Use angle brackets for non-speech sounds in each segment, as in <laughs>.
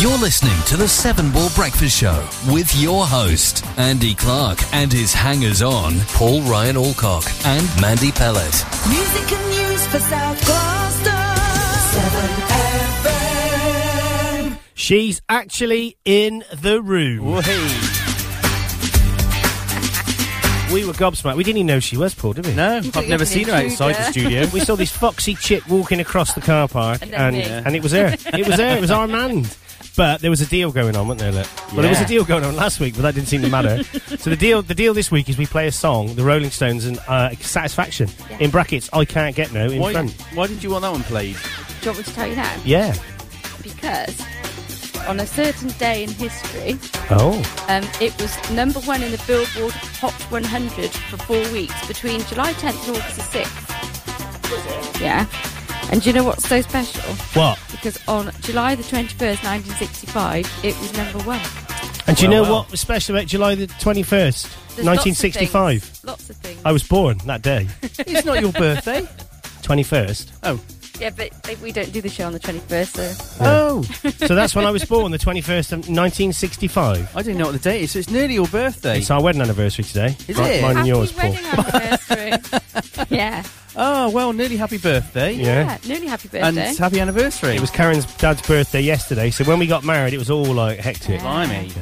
You're listening to the Seven Ball Breakfast Show with your host, Andy Clark, and his hangers on, Paul Ryan Alcock and Mandy Pellet. Music and news for South Gloucester. 7FM. She's actually in the room. We were gobsmacked. We didn't even know she was, Paul, did we? No, I've never seen her outside the studio. we saw this foxy chick walking across the car park, And <laughs> and then and, me. it was her. It was her. It was Armand. <laughs> But there was a deal going on, wasn't there? Look? Well, there was a deal going on last week, but that didn't seem to matter. <laughs> so the deal, the deal this week is we play a song, the Rolling Stones, and uh, Satisfaction. Yeah. In brackets, I can't get no in Why, front. why did you want that one played? Do you want me to tell you now? Yeah. Because on a certain day in history, Oh. um, it was number one in the Billboard Hot 100 for four weeks between July 10th and August 6th. Yeah. And do you know what's so special? What? Because on July the 21st, 1965, it was number one. And do you Well, know well. what was special about July the twenty first, There's nineteen sixty five? Lots of things. I was born that day, <laughs> It's not your birthday. <laughs> twenty first. Oh. Yeah, but we don't do the show on the 21st, so. Oh. so that's when I was born, the twenty first of nineteen sixty five. I didn't know what the date is, so it's nearly your birthday. It's our wedding anniversary today. Is Mi- it? Mine and Happy yours, Paul. wedding anniversary. <laughs> yeah. Oh, well, nearly happy birthday. Yeah. Nearly happy birthday. And birthday. happy anniversary. It was Karen's dad's birthday yesterday, so when we got married, it was all like hectic. Yeah. Blimey.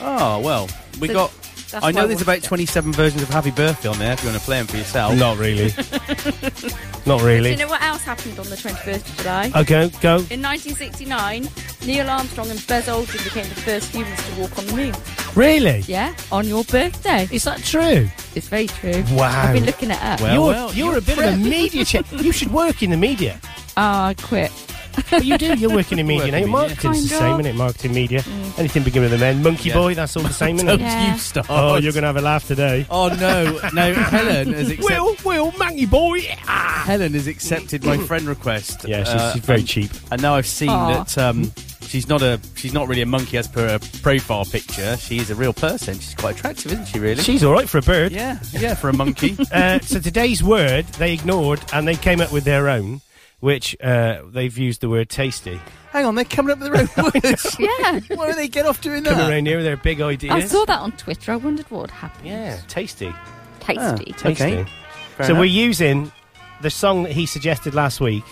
Oh, well, we So got... That's I know there's wanted about it. 27 versions of Happy Birthday on there if you want to play them for yourself. Not really. <laughs> Not Do really. you know what else happened on the 21st of July? Okay, go. In 1969, Neil Armstrong and Buzz Aldrin became the first humans to walk on the moon. Really? Yeah, on your birthday. Is that true? It's very true. Wow. I've been looking it up. Well, oh, you're well, you're you're a bit of a media check. You should work in the media. Ah, I quit. But you do. You're working in media Work now. in media. Marketing's the Kind same, of. isn't it? Marketing, media. Anything beginning with an N. Monkey Yeah. boy, that's all the same, <laughs> isn't Don't it? Yeah. you start. Oh, you're going to have a laugh today. Oh, no. No, <laughs> Helen has accepted... Will, Will, Monkey boy. Ah. Helen has accepted my friend request. Yeah, she's, Uh, she's very and- cheap. And now I've seen Aw. that um, she's not a she's not really a monkey as per her profile picture. She's a real person. She's quite attractive, isn't she? Really? She's all right for a bird. yeah, yeah, for a monkey. <laughs> Uh, so today's word they ignored and they came up with their own, which uh, they've used the word tasty. Hang on, they're coming up with their own words. Yeah. Why do they get off doing that? Coming that? around here with their big ideas. I saw that on Twitter. I wondered what would happen. Yeah, tasty. Tasty. Ah. Tasty. Okay. Fair so enough. we're using the song that he suggested last week,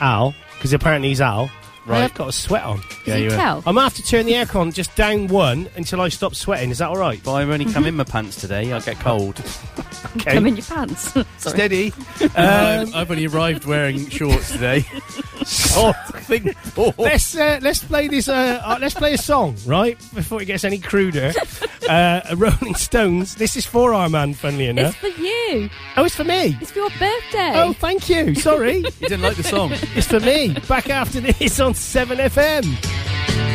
Al, because apparently he's Al. Right. I've got a sweat on. Yeah, Can you you tell? I'm going to have to turn the aircon just down one until I stop sweating. Is that all right? But I've only come in <laughs> my pants today. I'll get cold. <laughs> Okay. Come in your pants. <laughs> Sorry. Steady. Um, I've only arrived wearing shorts today. Oh, Think more. let's uh, let's play this. Uh, uh, let's play a song, right? Before it gets any cruder. uh, Rolling Stones. This is for our man, funnily enough, It's for you. Oh, it's for me. It's for your birthday. Oh, thank you. Sorry, You didn't like the song? it's for me. Back after this on Seven FM.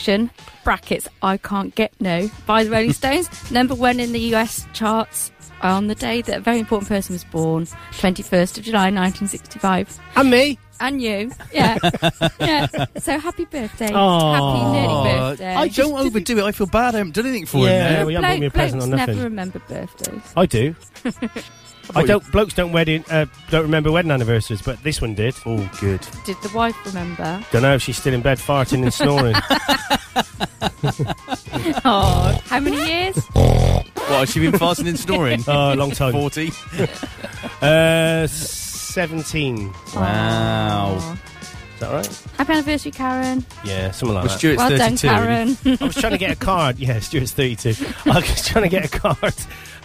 Satisfaction, brackets, I Can't Get No, by the Rolling Stones. <laughs> Number one in the US charts on the day that a very important person was born, 21st of July 1965. And me. And you, yeah. <laughs> yeah. So happy birthday. Aw. Happy nearly birthday. I don't overdo it. I feel bad. I haven't done anything for Yeah. him now. we haven't bought me a present blokes or nothing. never remember birthdays. I do. <laughs> I don't. Blokes don't wedding. Uh, don't remember wedding anniversaries, but this one did. Oh, good. Did the wife remember? Don't know if she's still in bed farting and snoring. <laughs> <laughs> Oh, how many years? What, has she been fasting and snoring? oh, a long time. 40? <laughs> Uh, seventeen. Wow. Aw. Is that right? Happy anniversary, Karen. Yeah, something like Well, that. Stuart's well done, Karen. I was trying to get a card. Yeah, Stuart's 32. I was trying to get a card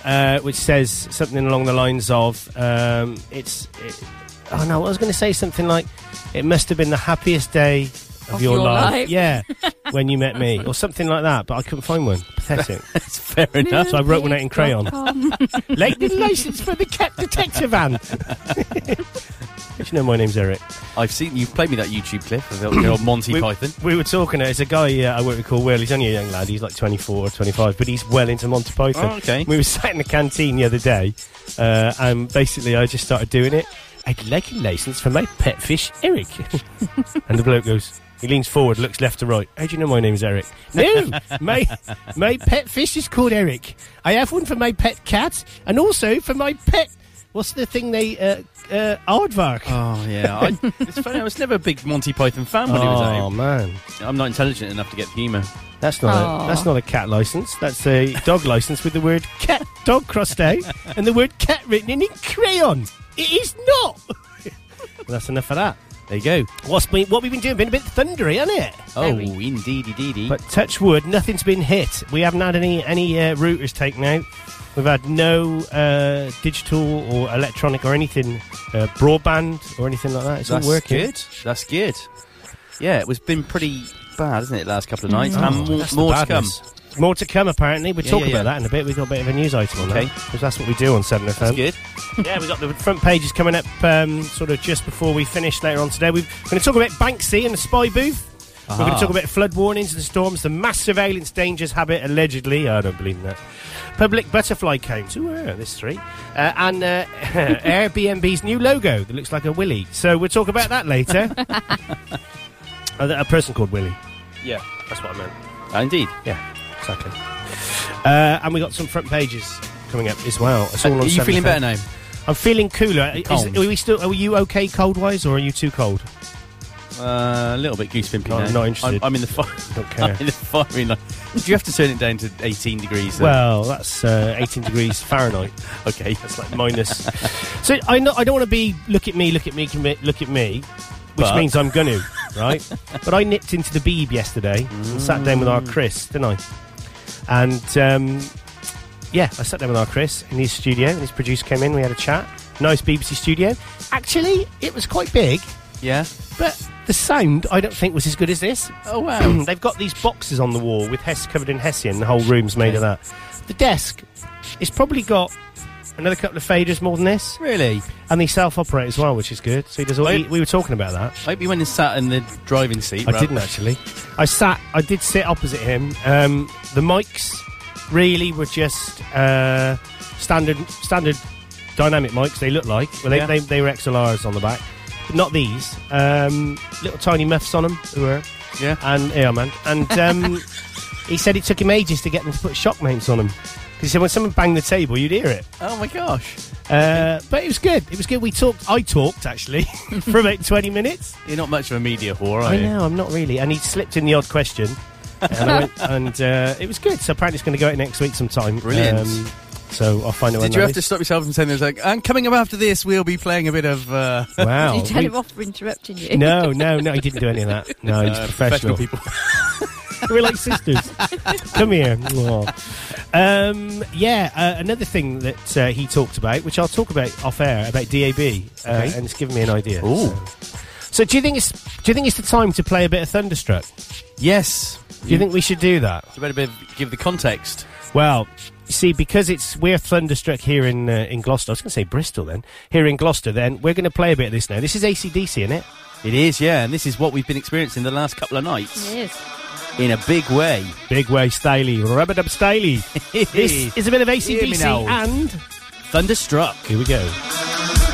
uh, which says something along the lines of um, it's. It, oh no, I was going to say something like it must have been the happiest day of, Of your, your life. life. Yeah, <laughs> when you met me, or something like that. But I couldn't find one. Pathetic. <laughs> It's fair enough. So I wrote one out in crayon. Com. <laughs> Late license for the cat detective van. you know my name's Eric. I've seen you've played me that YouTube clip of the the old Monty <clears throat> We- Python. We were talking. It's a guy uh, I work with called Will. He's only a young lad. He's like 24 or 25, but he's well into Monty Python. Oh, okay. We were sat in the canteen the other day, uh, and basically I just started doing it. I'd like a license for my pet fish, Eric. and the bloke goes. He leans forward, looks left to right. How do you know my name is Eric? No, <laughs> my my pet fish is called Eric. I have one for my pet cat, and also for my pet. What's the thing they uh, uh, aardvark? Oh yeah, I, it's funny. I was never a big Monty Python fan when he was Oh out. man, I'm not intelligent enough to get the humour. that's not a, that's not a cat license. That's a dog license with the word cat dog crossed out and the word cat written in in crayon. It is not. <laughs> well, that's enough of that. There you go. What's been what we've been doing? Been a bit thundery, hasn't it? Oh, Very. indeedy deedy. But touch wood, nothing's been hit. We haven't had any any uh, routers taken out. We've had no uh, digital or electronic or anything, uh, broadband or anything like that. It's That's all working. That's good. That's good. Yeah, it was been pretty bad, isn't it? Last couple of nights, Oh, and more, the more to come. Badness. More to come, apparently. We'll Yeah, talk yeah, about yeah. that in a bit. We've got a bit of a news item on Okay. that. Because that's what we do on 7FM. That's good. <laughs> Yeah, we've got the front pages coming up um, sort of just before we finish later on today. We've, we're going to talk about Banksy and the spy booth. We're going to talk about flood warnings and storms, the mass surveillance dangers habit, allegedly. I don't believe in that. Public butterfly count. Ooh, yeah, there's three. Uh, and uh, <laughs> Airbnb's new logo that looks like a willy. So we'll talk about that later. <laughs> Uh, a person called Willy. Yeah, That's what I meant. Ah, indeed. Yeah, exactly. Uh, and we got some front pages coming up as well. It's all Uh, on are you feeling better now? I'm feeling cooler. Is, are we still? Are you okay cold wise, or are you too cold? Uh, a little bit goose pimpy No, now. I'm not interested. I'm, I'm in the fire. Don't <laughs> care. I'm in the firing line. Do you have to turn it down to 18 degrees? Well, that's uh, 18 degrees Fahrenheit. <laughs> okay. That's like minus. so I know I don't want to be look at me, look at me, commit, look at me, which But- means I'm gonna, right? <laughs> but I nipped into the Beeb yesterday and sat down with our Chris, didn't I? And um, yeah, I sat down with our Chris in his studio, and his producer came in. We had a chat. Nice BBC studio. Actually, it was quite big, Yeah. but the sound I don't think was as good as this. Oh wow. <clears throat> They've got these boxes on the wall with Hess covered in Hessian. The whole room's made of that. The desk, it's probably got another couple of faders more than this, really? and they self-operate as well, which is good. So he does all. I- he- we were talking about that. I hope you went and sat in the driving seat. I rather- didn't actually. I sat. I did sit opposite him. Um, the mics really were just uh, standard standard dynamic mics. They look like well, they, Yeah. they, they were XLRs on the back, but not these. Um, little tiny muffs on them. They were. Yeah. And yeah, man. And um, <laughs> he said it took him ages to get them to put shock mounts on them. Because he said when someone banged the table, you'd hear it. Oh my gosh. Uh, but it was good. It was good. We talked. I talked actually <laughs> for about twenty minutes. You're not much of a media whore, are I you? know. I'm not really. And he slipped in the odd question, and, I went, <laughs> and uh, it was good. So apparently it's going to go out next week sometime. Um, Brilliant. so I'll find out. when Did you that have to is. stop yourself from saying there's like, and coming up after this, we'll be playing a bit of uh, <laughs> Wow. Did you tell We- him off for interrupting you? no, no, no. He didn't do any of that. No, he's uh, professional. people. <laughs> We're like sisters. Come here. Um, yeah, uh, another thing that uh, he talked about, which I'll talk about off air, about DAB, uh, Okay. and it's given me an idea. Ooh. So. so do you think it's do you think it's the time to play a bit of Thunderstruck? yes. Do you think we should do that? You better be, give the context. Well, you see, because it's we're thunderstruck here in uh, in Gloucester. I was going to say Bristol then. Here in Gloucester, then we're going to play a bit of this now. This is ACDC, isn't it? It is, yeah, and this is what we've been experiencing the last couple of nights It is. In a big way. Big way Staley, rubber dub Staley. <laughs> this is a bit of ACDC now. and Thunderstruck. here we go.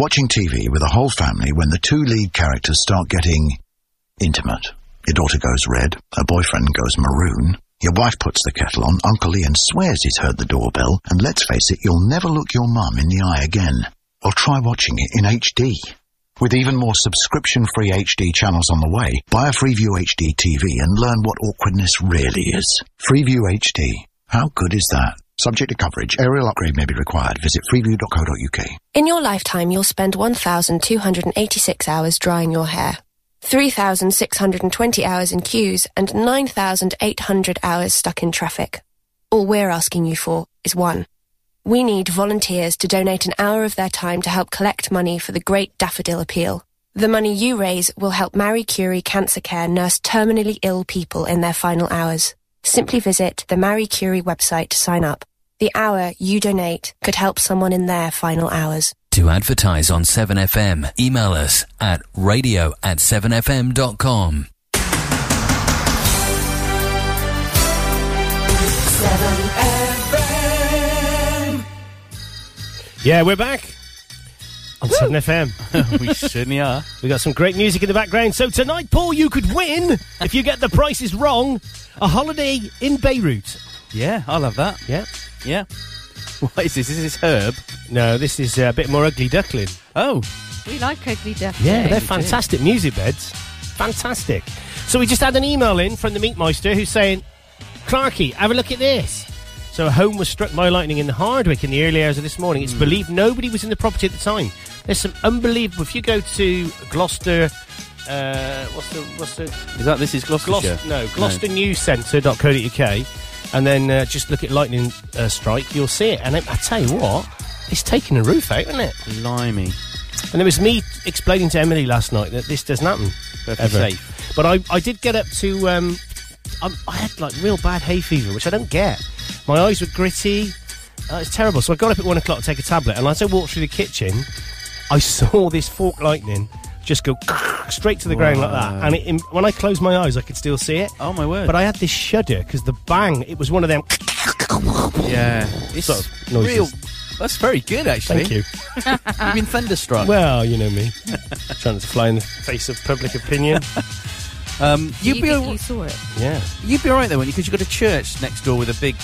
Watching TV with a whole family when the two lead characters start getting intimate. Your daughter goes red, her boyfriend goes maroon, your wife puts the kettle on, Uncle Ian swears he's heard the doorbell, and let's face it, you'll never look your mum in the eye again. Or try watching it in HD. With even more subscription-free HD channels on the way, buy a Freeview HD TV and learn what awkwardness really is. Freeview HD. How good is that? Subject to coverage. Aerial upgrade may be required. Visit freeview.co.uk. In your lifetime, you'll spend 1,286 hours drying your hair, 3,620 hours in queues, and 9,800 hours stuck in traffic. All we're asking you for is one. We need volunteers to donate an hour of their time to help collect money for the Great Daffodil Appeal. The money you raise will help Marie Curie Cancer Care nurse terminally ill people in their final hours. Simply visit the Marie Curie website to sign up. The hour you donate could help someone in their final hours. To advertise on 7FM, email us at radio at 7fm.com. 7FM. Yeah, we're back on 7FM. <laughs> we certainly are. We got some great music in the background. So tonight, Paul, you could win if you get the prices wrong. A holiday in Beirut. Yeah, I love that. Yeah. Yeah. <laughs> What is this? Is this herb? No, this is uh, a bit more ugly duckling. Oh, We like Ugly Duckling. Yeah, they're fantastic music beds. Fantastic. So we just had an email in from the Meatmeister who's saying, Clarky, have a look at this. So a home was struck by lightning in the Hardwicke in the early hours of this morning. It's believed nobody was in the property at the time. There's some unbelievable. If you go to Gloucester, uh, what's the what's the is that this is Gloucestershire? Gloucester, no, GloucesterNewsCentre.co.uk, and then uh, just look at lightning uh, strike. You'll see it. And I, I tell you what, it's taking the roof out, isn't it? Limey. And it was me explaining to Emily last night that this doesn't happen Perfectly ever. safe. But I, I did get up to. Um, I, I had like real bad hay fever, which I don't get. My eyes were gritty. Uh, it's terrible. So I got up at one o'clock to take a tablet, and as I walked through the kitchen, I <laughs> saw this fork lightning just go <laughs> straight to the ground like that. And it, when I closed my eyes, I could still see it. Oh my word. But I had this shudder because the bang, it was one of them. <laughs> yeah, it's Sort of noises. real. That's very good, actually. Thank you. <laughs> You've been thunderstruck. Well, you know me. Trying to fly in the face of public opinion. um, You, you'd be think al- you saw it? Yeah. you'd be all right though, because you've got a church next door with a big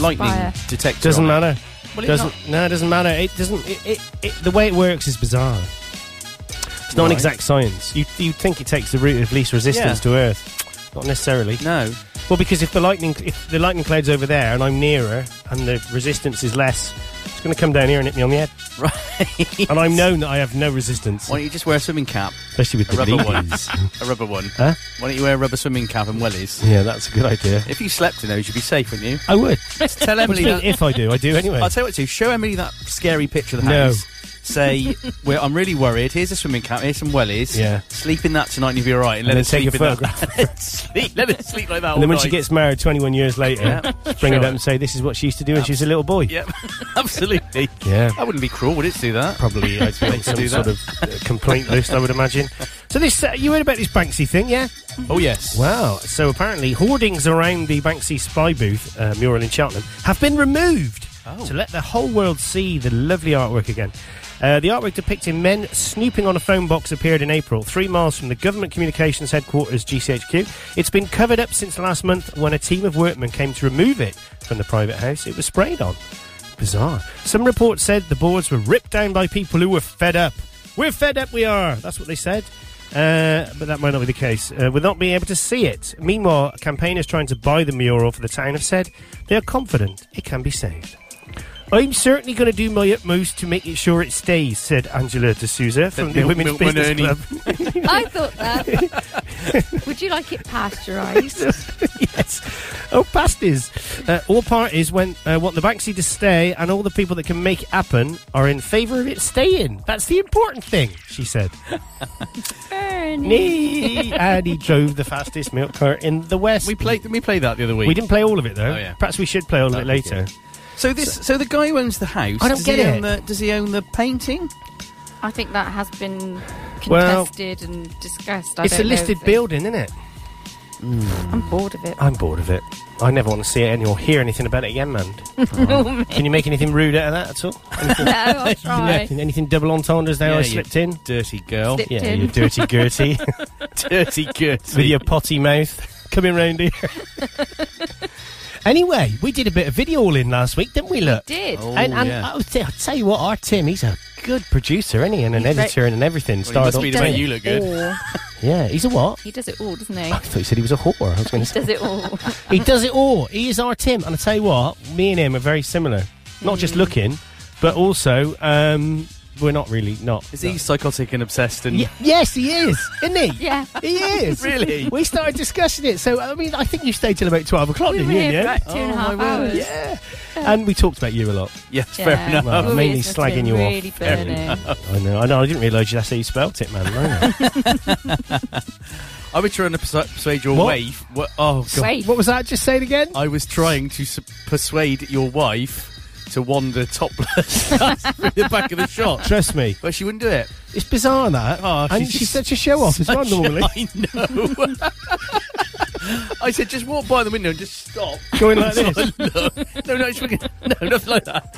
lightning Spire. detector. Doesn't on it. matter. Well, it doesn't not- no, it doesn't matter. It doesn't. It, it, it, the way it works is bizarre. It's not an Right. exact science. You you think it takes the route of least resistance Yeah. to Earth? Not necessarily. No. Well, because if the lightning if the lightning cloud's over there and I'm nearer and the resistance is less, it's going to come down here and hit me on the head. Right. And I'm known that I have no resistance, Why don't you just wear a swimming cap? especially with A the rubber one. <laughs> A rubber one. Huh? Why don't you wear a rubber swimming cap and wellies? yeah, that's a good idea. If you slept in those, you'd be safe, wouldn't you? I would. Tell Emily that. if I do, I do anyway. I'll tell you what to. Show Emily that scary picture of the No. house. Say, well, I'm really worried. Here's a swimming cap. Here's some wellies. Yeah. Sleep in that tonight and you'll be all right. And, And let then her take a sleep in photograph. <laughs> that. <laughs> sleep, let her sleep like that all and then when night. she gets married 21 years later, Yeah. bring it up and say, "This is what she used to do when she was a little boy." Yep, <laughs> absolutely. Yeah. That wouldn't be cruel, would it, to do that? Probably I'd be on some do sort that. of uh, complaint list, I would imagine. So this, uh, you heard about this Banksy thing, yeah? Oh, yes. Wow. So apparently, hoardings around the Banksy Spy booth uh, mural in Cheltenham have been removed Oh. to let the whole world see the lovely artwork again. Uh, the artwork depicting men snooping on a phone box appeared in April, three miles from the Government Communications Headquarters, GCHQ. It's been covered up since last month when a team of workmen came to remove it from the private house it was sprayed on. Bizarre. Some reports said the boards were ripped down by people who were fed up. We're fed up, we are. That's what they said. Uh, but that might not be the case. Uh, with not being able to see it. Meanwhile, campaigners trying to buy the mural for the town have said they are confident it can be saved. I'm certainly going to do my utmost to make it sure it stays, said Angela de Souza from the, Mil- Women's Milkman Business Ernie. Club. I thought that. <laughs> Would you like it pasteurised? <laughs> yes. Oh, pasties. Uh, all parties went, uh, want the Banksy to stay, and all the people that can make it happen are in favour of it staying. That's the important thing, she said. Bernie. Nee. and he drove the fastest milk cart in the West. We played. We played that the other week. We didn't play all of it though. Oh, yeah. Perhaps we should play all of it That'd be later. So this. So the guy who owns the house. I don't does get he it. Own the, does he own the painting? I think that has been Well, contested and discussed. I it's a don't know listed if it- building, isn't it? I'm bored of it. I'm bored of it. I never want to see it any or hear anything about it again, man. <laughs> Oh, Can you make anything rude out of that at all? Anything, <laughs> no, I'll <laughs> try. anything, anything double entendres there Yeah, I slipped in? Dirty girl. Slipped Yeah, in. you dirty Gertie. Dirty good. with your potty mouth coming round here. Anyway, we did a bit of video all in last week, didn't we? Look, Did. Oh, and, and yeah. I'll, t- I'll tell you what, our Tim, he's a good producer, isn't he? And an He's very- editor and everything. he Starred must all- be to make you look good. all. <laughs> Yeah, he's a what? He does it all, doesn't he? I thought he said he was a whore. I was going <laughs> to He say. does it all. <laughs> He does it all. He is our Tim. And I tell you what, me and him are very similar. Not Mm. just looking, but also um, we're not really not. Is he psychotic and obsessed and Y- yes, he is, isn't he? Yeah. He is. <laughs> Really? We started discussing it. So, I mean, I think you stayed till about 12 o'clock, We didn't were you? here for Yeah. about two Oh, half my word. hours. Yeah. And we talked about you a lot. Yes, Yeah. fair enough. Well, Your mainly ears slagging been you off. really burning. I know. I know. I didn't realise that's how you spelt it, man. No. <laughs> I was trying to persu- persuade your What? wife. What? Oh god! Wait. what was that? Just say it again. I was trying to s- persuade your wife to wander topless <laughs> through the back of the shot, Trust me. but she wouldn't do it. It's bizarre that. Oh, and she's she's just such a show off as well, normally. I know. <laughs> I said, just walk by the window and just stop. Going like this. <laughs> No, no, should we, no, nothing like that.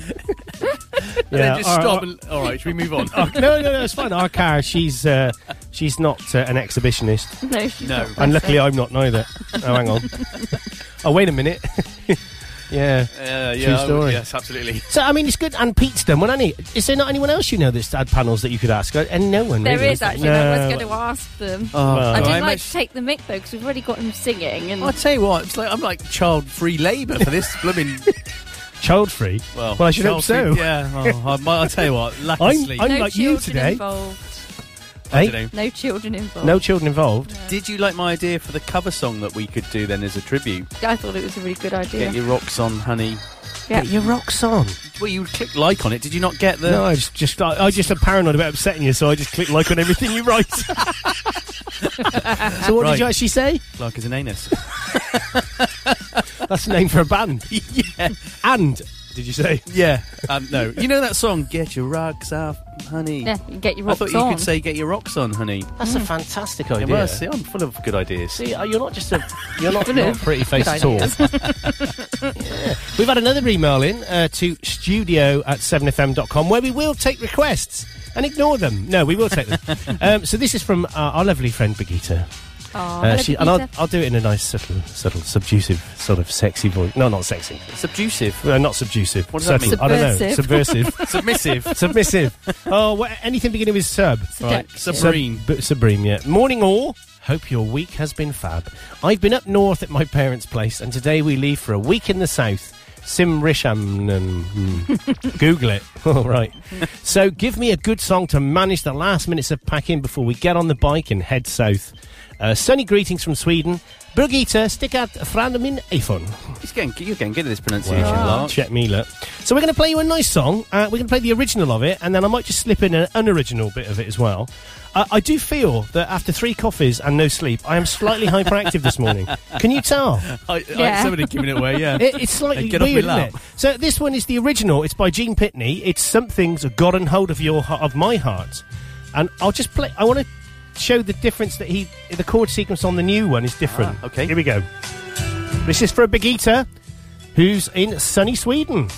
And then just all right, stop. all And, all right, should we move on? Oh, no, no, no, it's fine. Our car, she's uh, she's not uh, an exhibitionist, No, she's No. not. and luckily. I'm not neither. Oh, hang on. oh, wait a minute. Yeah. Uh, yeah, True I would- yes, absolutely. So I mean, it's good. And Pete's done one, hasn't he? Is there not anyone else you know that's had panels that you could ask? Uh, And no one. There really, is actually. No. I was going to ask them. Oh, Well, I didn't I'm like actu- to take the mic though because we've already got him singing. And I'll tell you what, it's like I'm like child-free labour for this blooming. <laughs> Child free. Well, Well, I should hope so. Yeah, oh, I, I'll tell you what, lack of I'm- sleep. <laughs> I'm- no like you today. involved. I don't know. No children involved. No children involved. Did you like my idea for the cover song that we could do then as a tribute? I thought it was a really good idea. Get your rocks on, honey. yeah. Get your rocks on. Well, you click like on it. Did you not get the? No, I just, just I, I just am paranoid about upsetting you, so I just click like on everything you write. <laughs> so what Right. did you actually say? Like as an anus. <laughs> That's the name for a band. <laughs> yeah. And did you say? Yeah. Um, no. You know that song, Get Your Rocks Off, Honey? Yeah, you get your I rocks thought you on. could say Get Your Rocks On, honey. That's a fantastic Yeah, idea. well, see, I'm full of good ideas. See, uh, you're not just a <laughs> you're not, not a pretty face at all. <laughs> <laughs> Yeah. We've had another email in uh, to studio at 7fm.com where we will take requests and ignore them. No, we will take them. um, so this is from uh, our lovely friend Brigitte. Aw, Uh, she, and I'll, I'll do it in a nice, subtle, subtle, subdusive, sort of sexy voice. No, not sexy. Subjusive. Uh, not subdusive. What does that subtle. mean? I don't know. Subversive. Subversive. <laughs> Submissive. Submissive. Oh, wha- anything beginning with sub. right. Seductive. Sabrine. Sub- Sabrine, yeah. Morning all. Hope your week has been fab. I've been up north at my parents' place, and today we leave for a week in the south. Simrishamn. Hmm. <laughs> Google it. <laughs> All right. so give me a good song to manage the last minutes of packing before we get on the bike and head south. Uh, sunny greetings from Sweden. Brigitte, stick out från min iPhone. He's getting, you're getting good at this pronunciation, Wow. Lark. Check me, look. So we're going to play you a nice song. Uh, we're going to play the original of it, and then I might just slip in an unoriginal bit of it as well. Uh, I do feel that after three coffees and no sleep, I am slightly <laughs> hyperactive this morning. Can you tell? <laughs> I, Yeah. I, somebody giving it away, yeah. <laughs> It, it's slightly get weird, isn't it? So this one is the original. It's by Gene Pitney. It's "Something's Gotten Hold of Your Heart- of My Heart," and I'll just play. I want to show the difference that he, the chord sequence on the new one is different. Ah, okay. here we go. This is for a big eater who's in sunny Sweden.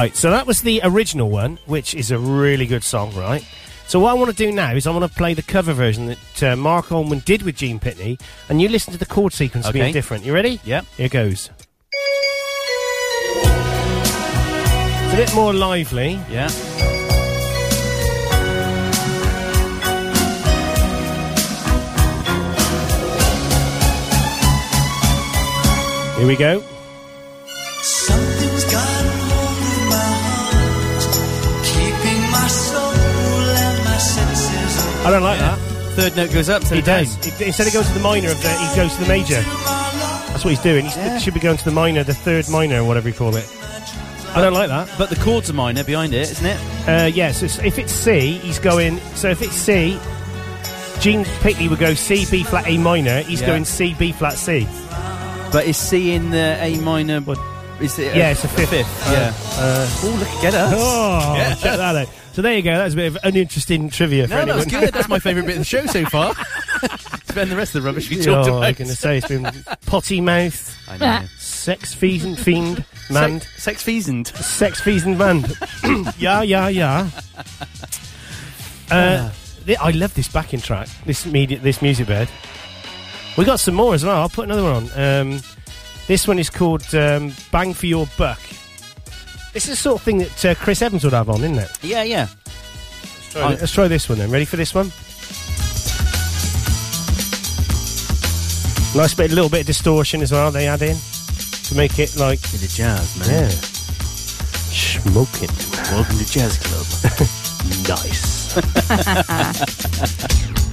Right, so that was the original one, which is a really good song, right? So what I want to do now is I want to play the cover version that uh, Marc Almond did with Gene Pitney, and you listen to the chord sequence being Okay. different. You ready? Yep. Here goes. It's a bit more lively. Yeah. Here we go. I don't like that. Third note goes up. So He does. He- instead of going to the minor of the, he goes to the major. That's what he's doing. He's, Yeah. He should be going to the minor, the third minor, or whatever you call it. I don't like that. But the chords are minor behind it, isn't it? Uh, yes, it's, if it's C, he's going. So if it's C, Gene Pitney would go C, B flat, A minor. He's Yeah. going C, B flat, C. But is C in the A minor? What? Is it? Yeah, it's a fifth. yeah. Uh, oh, look, get us. oh, <laughs> Yeah. check that out. So there you go. That's a bit of uninteresting trivia for No, that was good. That's my favourite bit of the show so far. <laughs> Spend the rest of the rubbish we talked Oh, about. I'm going to say it's been potty mouth, I know. sex fiend, fiend, man, Sex, sex feasant. sex fiend, man. <coughs> yeah, yeah, yeah. Uh, th- I love this backing track. This media, this music bed. We got some more as well. I'll put another one on. Um, this one is called um, "Bang for Your Buck." This is the sort of thing that uh, Chris Evans would have on, isn't it? Yeah, yeah. Let's try, let's try this one then. Ready for this one? Nice bit, a little bit of distortion as well. They add in to make it like Bit of jazz, man. yeah, smoking. Welcome to Jazz Club. <laughs> Nice. <laughs>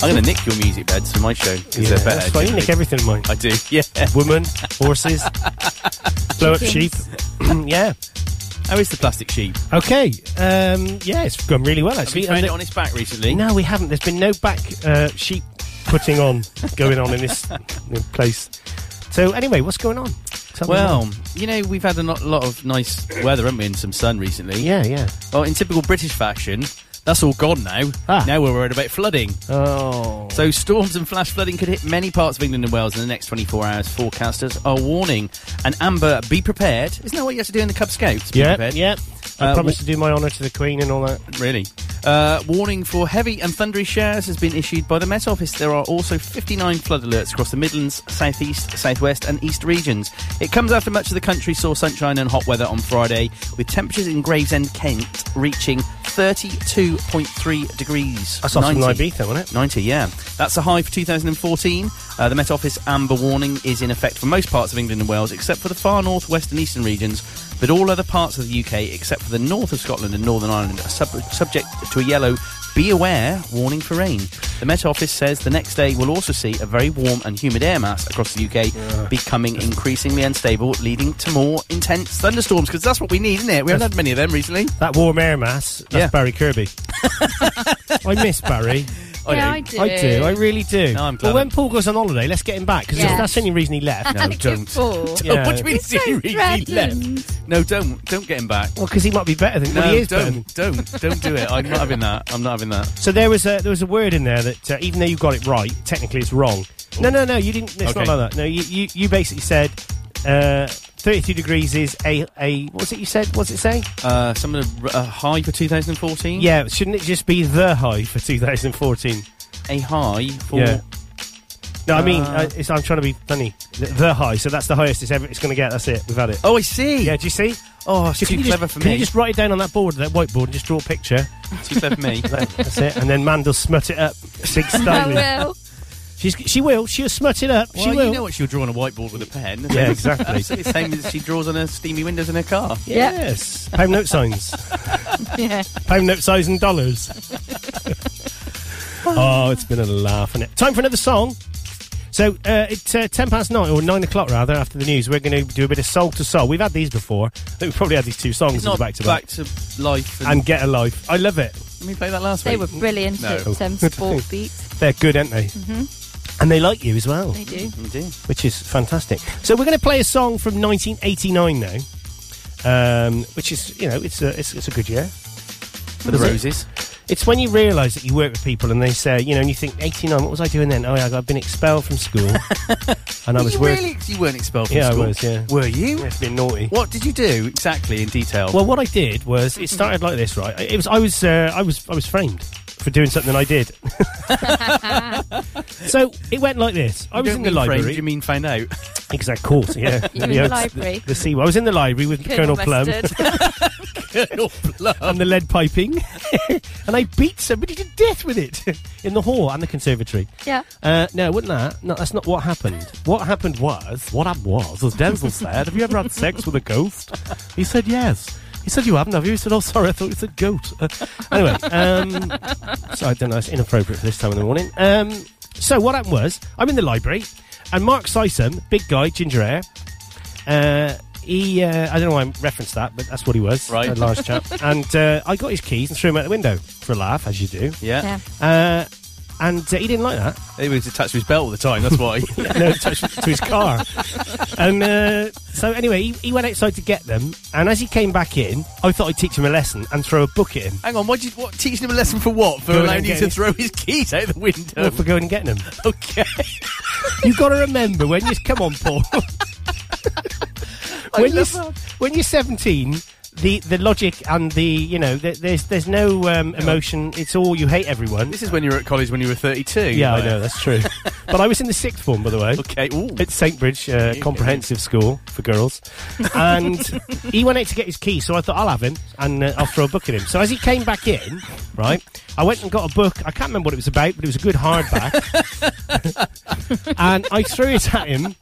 I'm going to nick your music beds for my show because Yeah, they're better. that's fine. You nick everything, mine. I do. <laughs> Yeah. Woman, horses, <laughs> blow up sheep. <clears throat> yeah. How is the plastic sheep? Okay. Um, yeah, it's gone really well Have actually. you found it on its back recently? No, we haven't. There's been no back uh, sheep putting on going on in this <laughs> place. So anyway, what's going on? Tell Well, you know, we've had a lot, lot of nice weather, haven't we, and some sun recently. yeah, yeah. Well, in typical British fashion, that's all gone now. Ah. Now we're worried about flooding. Oh, So storms and flash flooding could hit many parts of England and Wales in the next 24 hours. Forecasters are warning. And Amber, be prepared. Isn't that what you have to do in the Cub Scouts? Be yeah, prepared. yeah. I Uh, promised to do my honour to the Queen and all that. Really? Uh, warning for heavy and thundery showers has been issued by the Met Office. There are also 59 flood alerts across the Midlands, South East, South West, and East regions. It comes after much of the country saw sunshine and hot weather on Friday, with temperatures in Gravesend, Kent, reaching 32.3 degrees. That's off from 90. Ibiza, wasn't it? 90, yeah. That's a high for 2014. Uh, the Met Office amber warning is in effect for most parts of England and Wales, except for the far north, west, and eastern regions. But all other parts of the UK, except for the north of Scotland and Northern Ireland, are sub- subject to a yellow be aware warning for rain. The Met Office says the next day we'll also see a very warm and humid air mass across the UK becoming increasingly unstable, leading to more intense thunderstorms. Because that's what we need, isn't it? We haven't had many of them recently. That warm air mass. That's Yeah. Barry Kirby. <laughs> I miss Barry. yeah, know. I do. I do. I really do. No, I'm glad well, when Paul goes on holiday, let's get him back because Yeah. that's the only reason he left. No, Good don't. Yeah. <laughs> what do you mean He's so he left? No, don't. Don't get him back. Well, because he might be better than. No, well, he is better than- don't, don't, don't do it. I'm not having that. I'm not having that. So there was a there was a word in there that uh, even though you got it right, technically it's wrong. No, no, no, you didn't. It's Okay. not like that. No, you you, you basically said uh, 32 degrees is a a what was it you said? What's it say? Uh, some of the uh, high for 2014. Yeah, shouldn't it just be the high for 2014? a high for. Yeah. No, I mean, Uh, uh, it's, I'm trying to be funny. The, the high, so that's the highest it's ever it's going to get. That's it. We've had it. Oh, I see. Yeah, do you see? Oh, it's too clever just, for Can me. you just write it down on that board, that whiteboard, and just draw a picture? <laughs> Too clever for me. That- that's it. And then Mandel smut it up. Sig <laughs> I will. She's, she will. She'll smut it up. she well, will. you know what she'll draw on a whiteboard with a pen. Yeah, exactly. It's the same as she draws on her steamy windows in her car. Yes. Pound note signs. Yeah. Pound note signs <laughs> and dollars. oh, it's been a laugh, is it? Time for another song. So uh, it's uh, ten past nine or nine o'clock rather after the news. We're going to do a bit of Soul II Soul. We've had these before. I think we've probably had these two songs It's not back to back. to life. And, And get a life. I love it. Let me play that last week? They week. were brilliant No. at um, <laughs> sport beats. They're good, aren't they? Mm-hmm. And they like you as well, They do. You do. which is fantastic. So we're going to play a song from 1989 now, um, which is you know it's a it's, it's a good year. For the Is it? roses. It's when you realise that you work with people and they say, you know, and you think, 89, what was I doing then? Oh, yeah, I've been expelled from school. <laughs> and I was you working. really? You weren't expelled from Yeah, I school? was, yeah. Were you? Yeah, it's been naughty. What did you do exactly in detail? Well, what I did was it started like this, right? It was I was uh, I was I was framed for doing something I did. <laughs> so it went like this. I You was don't in the mean library. framed, you mean find out? Exact course, yeah. <laughs> You were in Yeah, the it's library. The, the C. I was in the library with Colonel, Plum Mustard. <laughs> and the lead piping, and I beat somebody to death with it in the hall and the conservatory. yeah. Uh, no, wouldn't that? No, that's not what happened. What happened was, what happened was, as Denzel said, have you ever had sex with a ghost? He said yes. He said you haven't, have you? He said, oh, sorry, I thought you said goat. Uh, anyway, um, so I don't know, it's inappropriate for this time in the morning. Um, so what happened was, I'm in the library, and Mark Sysom, big guy, ginger hair, uh, he, uh, I don't know why I referenced that, but that's what he was. Right. A large chap. <laughs> and uh, I got his keys and threw him out the window for a laugh, as you do. Yeah. Yeah. Uh, and uh, he didn't like that. He was attached to his belt all the time, that's why. <laughs> no, touched to his car. and uh, so anyway, he, he went outside to get them, and as he came back in, I thought I'd teach him a lesson and throw a book at him. Hang on, what, you, what teaching him a lesson for what? For Go allowing you to his- throw his keys out the window? Well, for going and getting them. okay. You've got to remember when you come on, Paul. <laughs> when you when you're 17, the the logic and the you know the, there's there's no um, emotion. It's all you hate everyone. This is when you were at college when you were 32. yeah, I know that's true. <laughs> but I was in the sixth form, by the way. Okay, ooh. At St Bridge uh, Comprehensive School for girls, and <laughs> he went out to get his key. So I thought I'll have him and uh, I'll throw a book at him. So as he came back in, right, I went and got a book. I can't remember what it was about, but it was a good hardback. <laughs> and I threw it at him,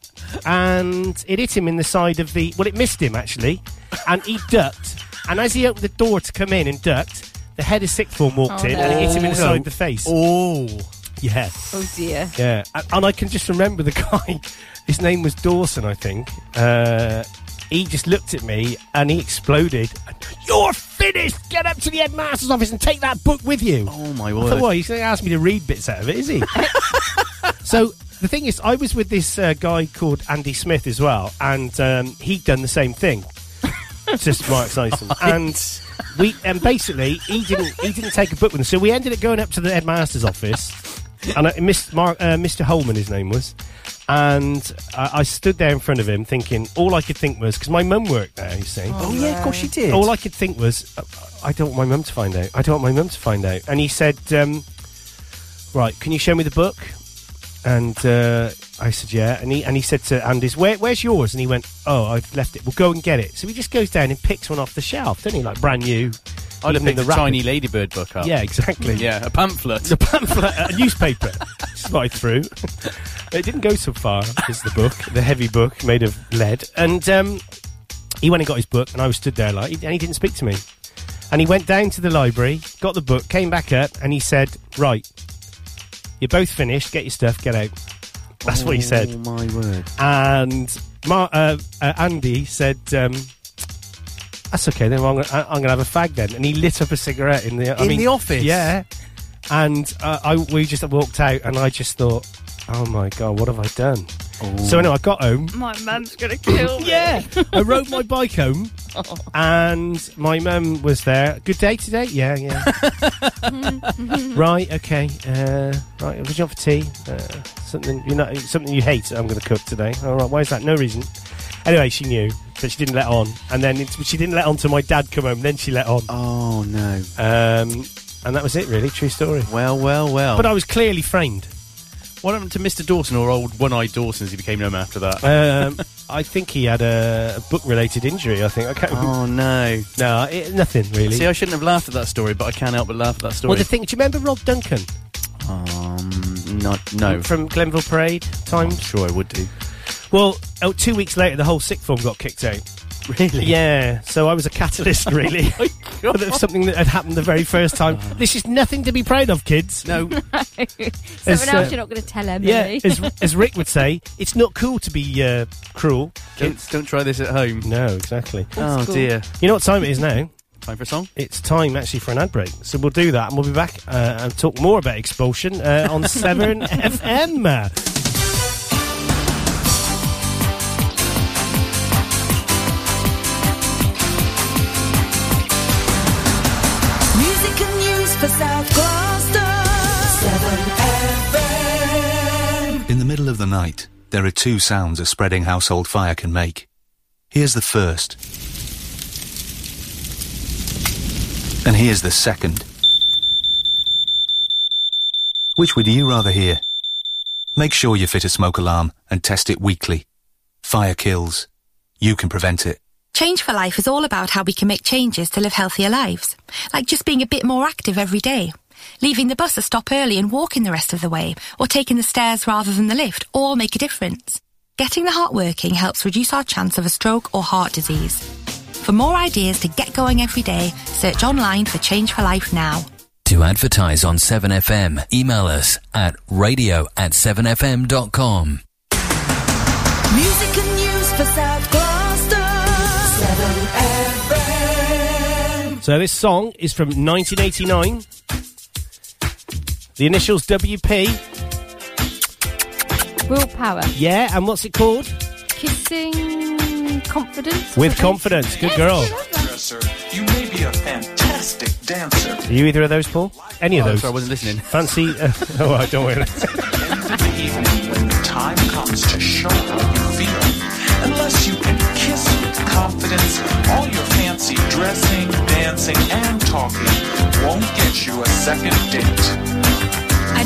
and it hit him in the side of the. Well, it missed him actually, and he ducked. And as he opened the door to come in and ducked, the head of sixth form walked Oh, in and it hit him in the side of the face. Oh. Yeah. Oh dear. Yeah, and, and I can just remember the <laughs> guy. His name was Dawson, I think. Uh, he just looked at me and he exploded. You're finished. Get up to the headmaster's office and take that book with you. Oh, my I word. thought, why? He's going to ask me to read bits out of it, is he? <laughs> so the thing is, I was with this uh, guy called Andy Smith as well, and um, he'd done the same thing. <laughs> just Mark Syson. and we and basically he didn't he didn't take a book with him, so we ended up going up to the headmaster's office, and I, Miss Mark, uh, Mr. Holman, his name was. And I, I stood there in front of him, thinking all I could think was because my mum worked there. You see, Oh, yeah, of course she did. all I could think was, I don't want my mum to find out. I don't want my mum to find out. And he said, um, right, can you show me the book? And uh, I said, yeah. And he and he said to Andy's, Where, where's yours? And he went, oh, I've left it. Well, go and get it. So he just goes down and picks one off the shelf, doesn't he? Like brand new. I'd have in picked the a tiny ladybird book up. Yeah, exactly. <laughs> Yeah, a pamphlet. The pamphlet, a newspaper. That's what I threw. it didn't go so far as the book, the heavy book made of lead. And um, he went and got his book, and I was stood there like, and he didn't speak to me. And he went down to the library, got the book, came back up, and he said, "Right, you're both finished. Get your stuff. Get out." That's what he said. Oh, my word. And Mar- uh, uh, Andy said, um, "That's okay. Then I'm gonna, I'm gonna have a fag then." And he lit up a cigarette in the I In mean, the office? Yeah. And uh, I we just walked out, and I just thought, "Oh my god, what have I done?" So anyway, I got home. My mum's gonna kill me. Yeah, I rode my bike home, <laughs> and my mum was there. Good day today? Yeah, yeah. <laughs> right, okay. Uh, right, what do you want for tea? Uh, something you know, something you hate. I'm going to cook today. All right, why is that? No reason. Anyway, she knew, but she didn't let on. And then it, she didn't let on till my dad come home. Then she let on, Oh, no. um, and that was it. Really, true story. Well, well, well. But I was clearly framed. What happened to Mr. Dawson or old one-eyed Dawson as he became known after that? Um, I think he had a, a book-related injury. I think I can't. remember. oh, no. No, it, nothing really. See, I shouldn't have laughed at that story, but I can't help but laugh at that story. well, the thing. Do you remember Rob Duncan um, not, no. from Glenville Parade I'm sure I would do. Well, oh, two weeks later, the whole sixth form got kicked out. Really? Yeah, so I was a catalyst, <laughs> really, Oh of something that had happened the very first time. this is nothing to be proud of, kids. No. <laughs> Something As, uh, you're not going to tell Emily. Yeah, as, as Rick would say, it's not cool to be uh, cruel. don't, don't try this at home. No, exactly. Oh, school. dear. You know what time it is now? Time for a song? It's time actually for an ad break. So we'll do that and we'll be back uh, and talk more about expulsion uh, on <laughs> 7 FM. For South Gloucester. In the middle of the night, there are two sounds a spreading household fire can make. Here's the first. And here's the second. Which would you rather hear? Make sure you fit a smoke alarm and test it weekly. Fire kills. You can prevent it. Change for Life is all about how we can make changes to live healthier lives. Like just being a bit more active every day. Leaving the bus a stop early and walking the rest of the way, or taking the stairs rather than the lift, all make a difference. Getting the heart working helps reduce our chance of a stroke or heart disease. For more ideas to get going every day, search online for Change for Life now. To advertise on 7FM, email us at radio at 7fm.com. Music and news for South Gloucester. So this song is from 1989. The initials WP. Willpower. Yeah, and what's it called? Kissing confidence. With confidence. Good girl. You may be a fantastic dancer. Are you either of those, Paul? Any of Oh, those? sorry, I wasn't listening. Fancy? Uh, <laughs> oh, I don't worry. End of the evening when the time comes to show how you feel. Unless you can kiss with confidence, all your fancy dressing, dancing, and talking won't get you a second date. I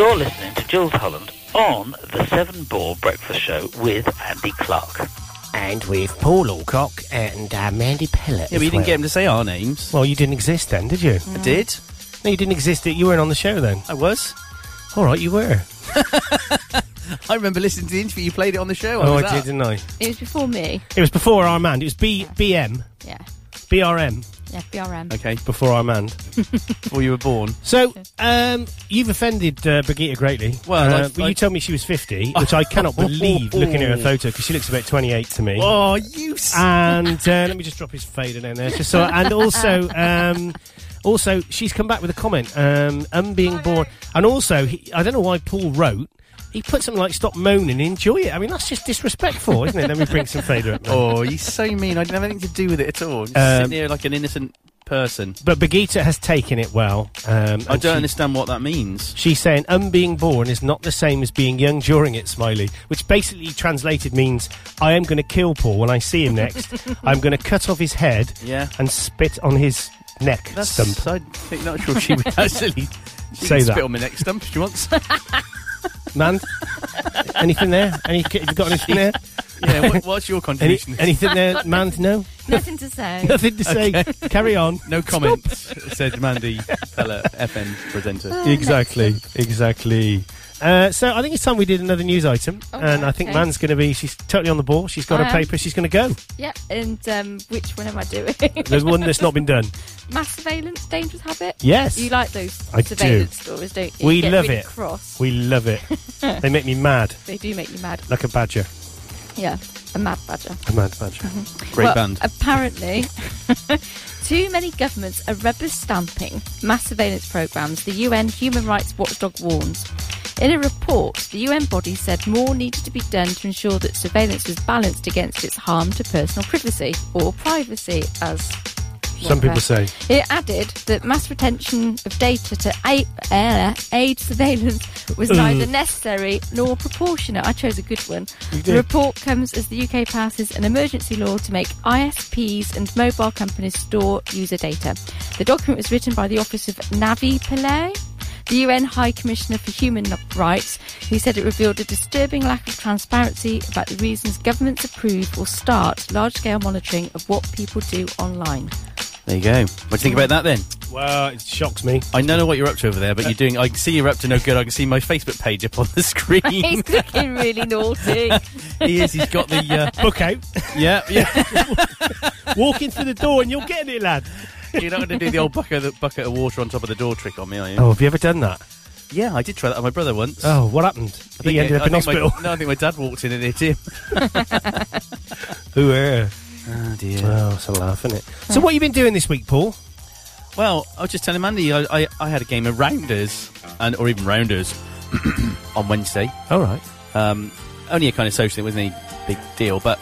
You're listening to Jools Holland on the Seven Ball Breakfast Show with Andy Clark. And with Paul Alcock and uh, Mandy Pellet. Yeah, but you didn't get him to say our names. Well, you didn't exist then, did you? I did. No, you didn't exist. You weren't on the show then. I was. All right, you were. <laughs> I remember listening to the interview. You played it on the show. oh, I did, didn't I? It was before me. It was before Armand. It was B BM, Yeah. BRM Yeah, BRM. Okay, before I Armand. <laughs> before you were born. So, um, you've offended uh, Brigitte greatly. Well, uh, I've- but you I- told me she was 50, which I cannot <laughs> believe looking at her photo because she looks about 28 to me. Oh, you. s- And uh, let me just drop his fader down there. Just so, and also, um, also, she's come back with a comment. Um, um being born, and also, he, I don't know why Paul wrote. He put something like "Stop moaning, enjoy it." I mean, that's just disrespectful, isn't it? Let me bring some fader up. oh, you're so mean. I didn't have anything to do with it at all. Just Um, sitting here like an innocent person. But Brigitte has taken it well. Um, I and don't she- understand what that means. She's saying, um, being born is not the same as being young during it, Smiley. Which basically translated means, I am going to kill Paul when I see him next. <laughs> I'm going to cut off his head Yeah. and spit on his neck That's. stump. I think not sure she would <laughs> actually she Say can that. Spit on my neck stump if she wants. <laughs> Man, anything there? Any, have you got anything there? yeah. What, what's your Any, contribution? anything there, man? No? Nothing to say. <laughs> Nothing to say. Carry on. no comment. said Mandy Fella, FM presenter. Oh, exactly, exactly. Uh, so I think it's time we did another news item, Oh, and I think okay. Man's going to be. She's totally on the ball. She's got I her am. paper. She's going to go. Yep. And um, which one am I doing? There's one that's not been done. <laughs> Mass surveillance, dangerous habit. Yes. You like those I do. stories, don't you? We You love really it. Cross. We love it. <laughs> they make me mad, They do make you mad. like a badger. Yeah. A mad badger. A mad badger. Great well, band. Apparently, <laughs> too many governments are rubber stamping mass surveillance programs, the UN human rights watchdog warns. In a report, the UN body said more needed to be done to ensure that surveillance was balanced against its harm to personal privacy, or privacy, as Some people say. It added that mass retention of data to aid, uh, aid surveillance was neither necessary nor proportionate. I chose a good one. The report comes as the UK passes an emergency law to make ISPs and mobile companies store user data. The document was written by the office of Navi Pillay. The UN High Commissioner for Human Rights, who said it revealed a disturbing lack of transparency about the reasons governments approve or start large scale monitoring of what people do online. There you go. What do you think about that then? Well, it shocks me. I don't know what you're up to over there, but you're doing. I can see you're up to no good. I can see my Facebook page up on the screen. <laughs> He's looking really naughty. <laughs> he is. He's got the. Uh, Book out. yeah, yeah. <laughs> Walk in through the door and you'll get it, lad. You're not going to do the old bucket of, bucket of water on top of the door trick on me, are you? Oh, have you ever done that? Yeah, I did try that on my brother once. Oh, what happened? I think He ended I up in think my- hospital. <laughs> no, I think my dad walked in and hit him. <laughs> Ooh, yeah. Oh dear. Oh, it's a laugh, isn't it? So, what have you been doing this week, Paul? Well, I was just telling Mandy I, I, I had a game of rounders and or even rounders <coughs> on Wednesday. All right. Um, only a kind of social thing, it wasn't any big deal, but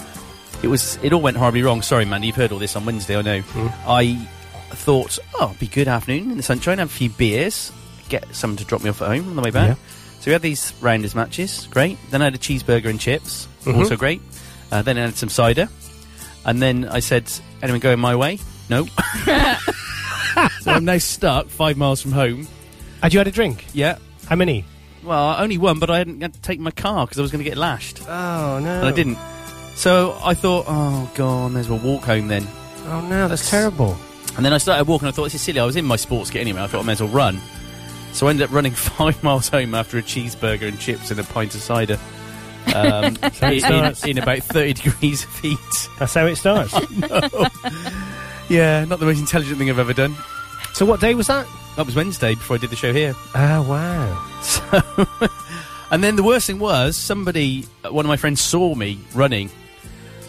it was. It all went horribly wrong. Sorry, Mandy, you've heard all this on Wednesday. I know. I thought, oh, it'd be good afternoon in the sunshine, have a few beers, get someone to drop me off at home on the way back. Yeah. So we had these rounders matches, great. Then I had a cheeseburger and chips, also great. Uh, then I had some cider, and then I said, anyone going my way? No. <laughs> <laughs> so I'm now stuck five miles from home. Had you had a drink? Yeah. How many? Well, only one, but I hadn't had to take my car because I was going to get lashed, Oh, no. and I didn't. So I thought, oh god, may as well walk home then. Oh, no, that's terrible. And then I started walking. I thought this is silly. I was in my sports kit anyway. I thought I may as well run. So I ended up running <laughs> five miles home after a cheeseburger and chips and a pint of cider. Um, <laughs> in, in, in about thirty degrees of heat. That's how it starts. <laughs> Yeah, not the most intelligent thing I've ever done. so, what day was that? That was Wednesday before I did the show here. Oh, wow. So, and then the worst thing was somebody, one of my friends, saw me running.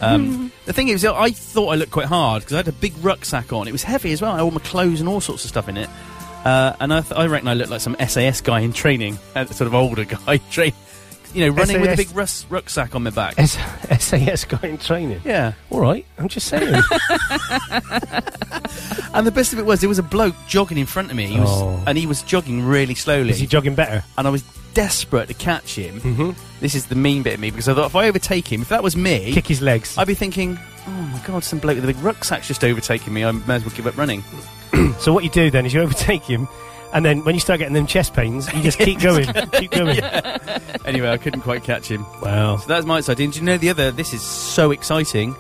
Um, <laughs> the thing is, I thought I looked quite hard because I had a big rucksack on. It was heavy as well. I had all my clothes and all sorts of stuff in it. Uh, and I, th- I reckon I looked like some SAS guy in training, a <laughs> sort of older guy, train, you know, running with a SAS? big rus- rucksack on my back. S- SAS guy in training. yeah. All right, I'm just saying. <laughs> And the best of it was, there was a bloke jogging in front of me, he was, Oh. and he was jogging really slowly. Is he jogging better? and I was desperate to catch him. Mm-hmm. This is the mean bit of me because I thought if I overtake him, if that was me, Kick his legs. I'd be thinking, oh my god, some bloke with a big rucksack's just overtaking me. I may as well give up running. <clears throat> so, what you do then is you overtake him And then when you start getting them chest pains, you just keep <laughs> going, keep going. <laughs> Anyway, I couldn't quite catch him. Wow. So that's my exciting. Do you know the other? This is so exciting.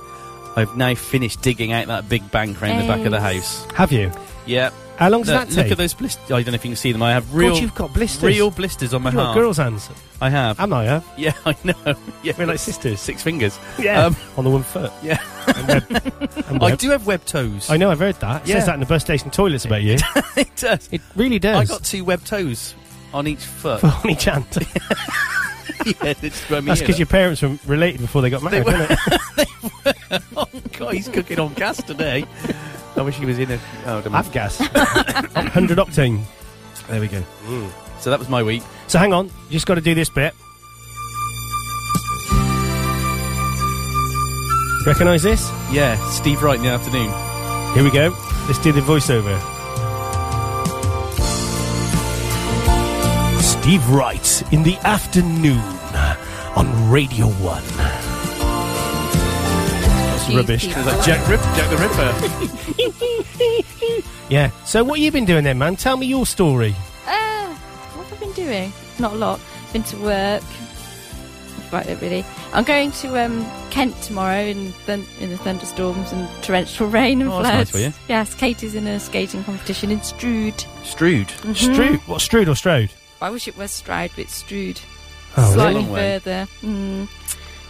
I've now finished digging out that big bank around the back of the house. Have you? Yeah. How long does Look- that take? Look at those blisters. I don't know if you can see them. I have real, God, you've got blisters. real blisters on my hands. You've got girls' hands. I have. Am I have. yeah, <laughs> I know. Yeah, <laughs> We're like sisters. Six fingers. Yeah. Um, on the one foot. yeah. And web- <laughs> and I do have web toes. I know, I've heard that. It Yeah. says that in the bus station toilets about you. it does. it really does. I got two web toes on each foot. For only chant. yeah, it's growing me That's because your parents were related before they got married, were. wasn't it? Oh God, he's cooking on gas today. I wish he was in a. Oh, don't Have gas. <laughs> 100 octane. There we go. Mm. So that was my week. So hang on, you just got to do this bit. Recognise this? Yeah, Steve Wright in the afternoon. Here we go. Let's do the voiceover. Steve Wright in the afternoon on Radio 1. That's Jeez, rubbish. Steve It was like Jack, Rip, Jack the Ripper. <laughs> Yeah. So what you been doing then, man? Tell me your story. Uh, what have I been doing? Not a lot. Been to work. Right, it really. I'm going to um, Kent tomorrow in thun- in the thunderstorms and torrential <laughs> rain and Oh, that's nice floods. for you. Yes, Katie's in a skating competition in Strood. Strood. Mhm. Strood. What, Strood or Strode? I wish it was Stroud, but it's Strood. Oh, Slightly Long way. further. Mm.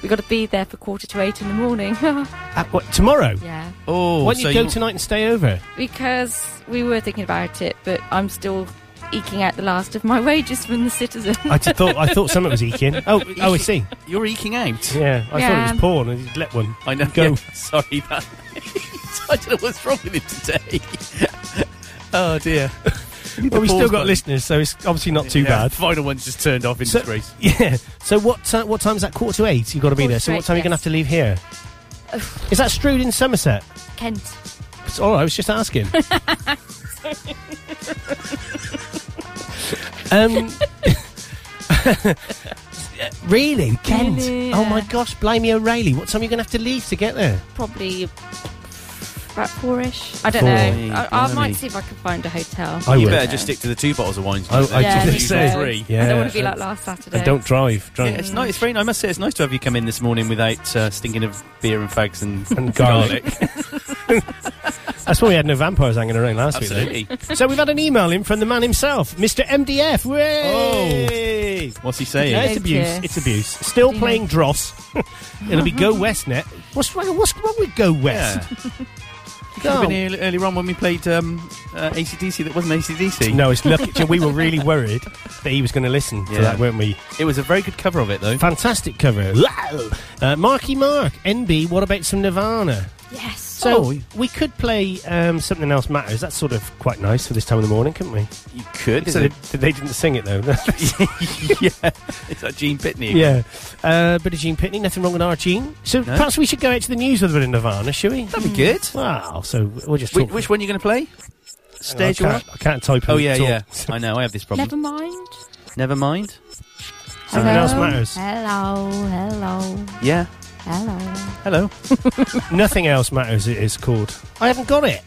We got to be there for quarter to eight in the morning. <laughs> Uh, what, tomorrow? yeah. Oh, Why don't so you go you- tonight and stay over? Because we were thinking about it, but I'm still eking out the last of my wages from the citizen. I t- thought I thought <laughs> something was eking. Oh, oh, I see. You're eking out. Yeah, I thought it was porn and he'd let one. I know. Go. yeah, <laughs> sorry, that. I don't know what's wrong with him today. oh dear. Well, we still got button. listeners, so it's obviously not too Yeah, bad. Final one's just turned off in So- disgrace. <laughs> Yeah. So what uh, what time is that? Quarter to eight. You've got to be Quarter there. So what eight, time are you going to have to leave here? <sighs> Is that Strood in Somerset? Kent. It's all right, I was just asking. <laughs> <laughs> um. really, Kent? Really, Oh my yeah. gosh, Blimey O'Reilly! What time are you going to have to leave to get there? Probably about four-ish. I don't Four. know. Hey, I, I might see if I can find a hotel. I you would. better just stick to the two bottles of wine. I- I yeah, was me say, too. three. Yeah. I don't want to be like last Saturday. And don't drive. Yeah, Drive. it's nice. It's very. I must say, it's nice to have you come in this morning without uh, stinking of beer and fags and, And <laughs> garlic. That's why we had no vampires hanging around last week. Absolutely. though. So we've had an email in from the man himself, Mr. MDF. Way! What's he saying? Yeah, it's Thank abuse. you. It's abuse. Still Yeah. playing Dross. <laughs> It'll be Go West net. What's wrong? What's wrong with Go West? Yeah. <laughs> You could have been here earlier on when we played um, uh, ACDC that wasn't ACDC. No, it's lucky. we were really worried that he was going to listen to Yeah. that, weren't we? It was a very good cover of it, though. Fantastic cover. Wow. Uh, Marky Mark, NB. What about some Nirvana? Yes. So Oh. we could play um, something else matters. That's sort of quite nice for this time of the morning, couldn't we? You could. So they, they didn't sing it though. <laughs> yeah. It's that Gene Pitney. yeah, uh, bit of Gene Pitney. Nothing wrong with our Gene. So perhaps we should go out to the news with a bit of Nirvana, shall we? That'd be good. Wow. So we'll just Whi- talk. which one are you going to play? Hang I, Stage one? can't, I can't type. Oh, yeah, talk. yeah. I know, I have this problem. Never mind. Never mind. Something Hello. else matters. Hello. Hello. Yeah. Hello. Hello. <laughs> Nothing else matters. It is called. I haven't got it.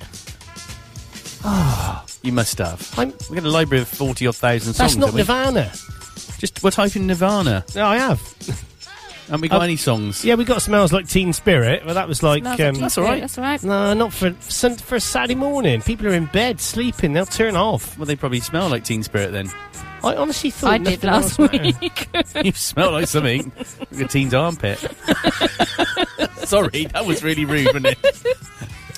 You must have. I'm, We've got a library of 40 odd thousand that's songs. not haven't we? Nirvana. Just, we're typing Nirvana. No, I have. Haven't we got Oh. any songs? Yeah, we got smells like Teen Spirit, but that was like. Smells like um, Teen that's all right. Spirit, That's all right. no, not for sun- for a Saturday morning. People are in bed sleeping. They'll turn off. Well, they probably smell like Teen Spirit then. I honestly thought I did last else week. <laughs> you smell like something. like a teen's armpit. <laughs> Sorry, that was really rude, wasn't it?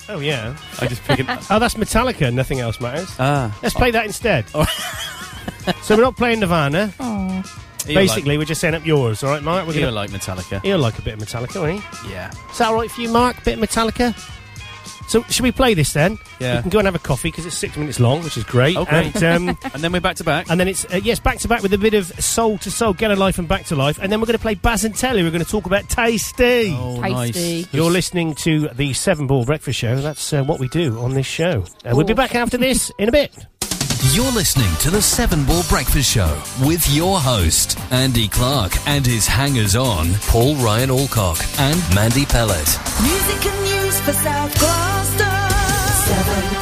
Oh yeah. I just pick it. Oh, that's Metallica. Nothing else matters. Ah. Let's play that instead. so we're not playing Nirvana. <laughs> Oh. He'll Basically, we're just setting up yours. All right, Mark. We're like, he'll gonna. like Metallica. He'll like a bit of Metallica, won't he? Yeah. Is that all right for you, Mark? Bit of Metallica. So, should we play this then? Yeah. We can go and have a coffee because it's six minutes long, which is great. Okay. And, um, <laughs> And then we're back to back. and then it's uh, yes, back to back with a bit of Soul II Soul, get a life and back to life, and then we're going to play Baz and Telly. We're going to talk about tasty. Oh, Tasty. nice. You're listening to the Seven Ball Breakfast Show. That's uh, what we do on this show. Uh, we'll be back after this in a bit. You're listening to the Seven Ball Breakfast Show with your host, Andy Clark, and his hangers on, Paul Ryan Alcock and Mandy Pellet. Music and news for South Gloucester. 7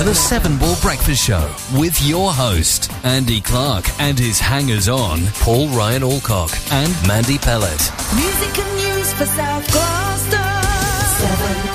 to the Seven Ball Breakfast Show with your host, Andy Clark, and his hangers on, Paul Ryan Alcock and Mandy Pellet. Music and news for South Gloucester. Seven.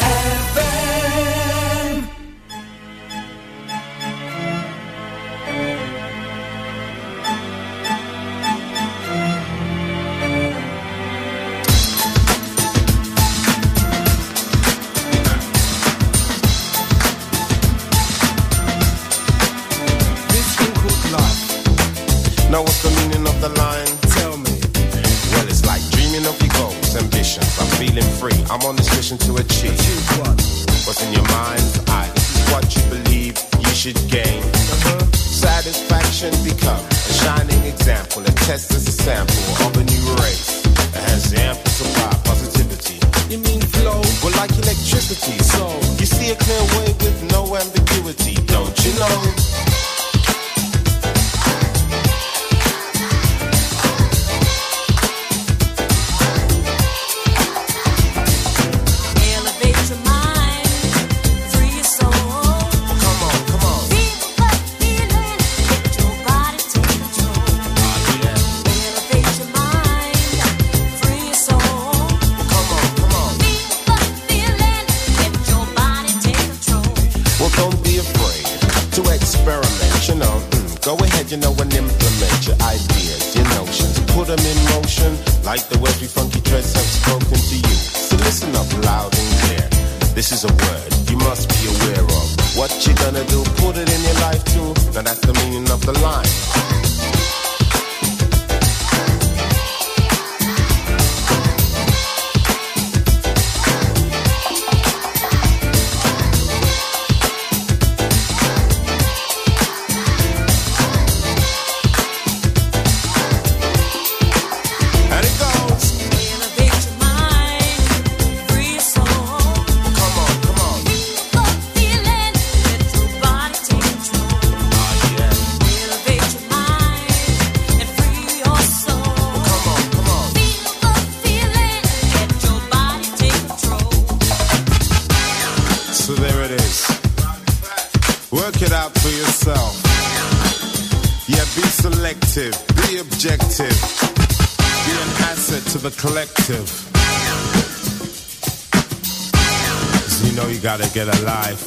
Gotta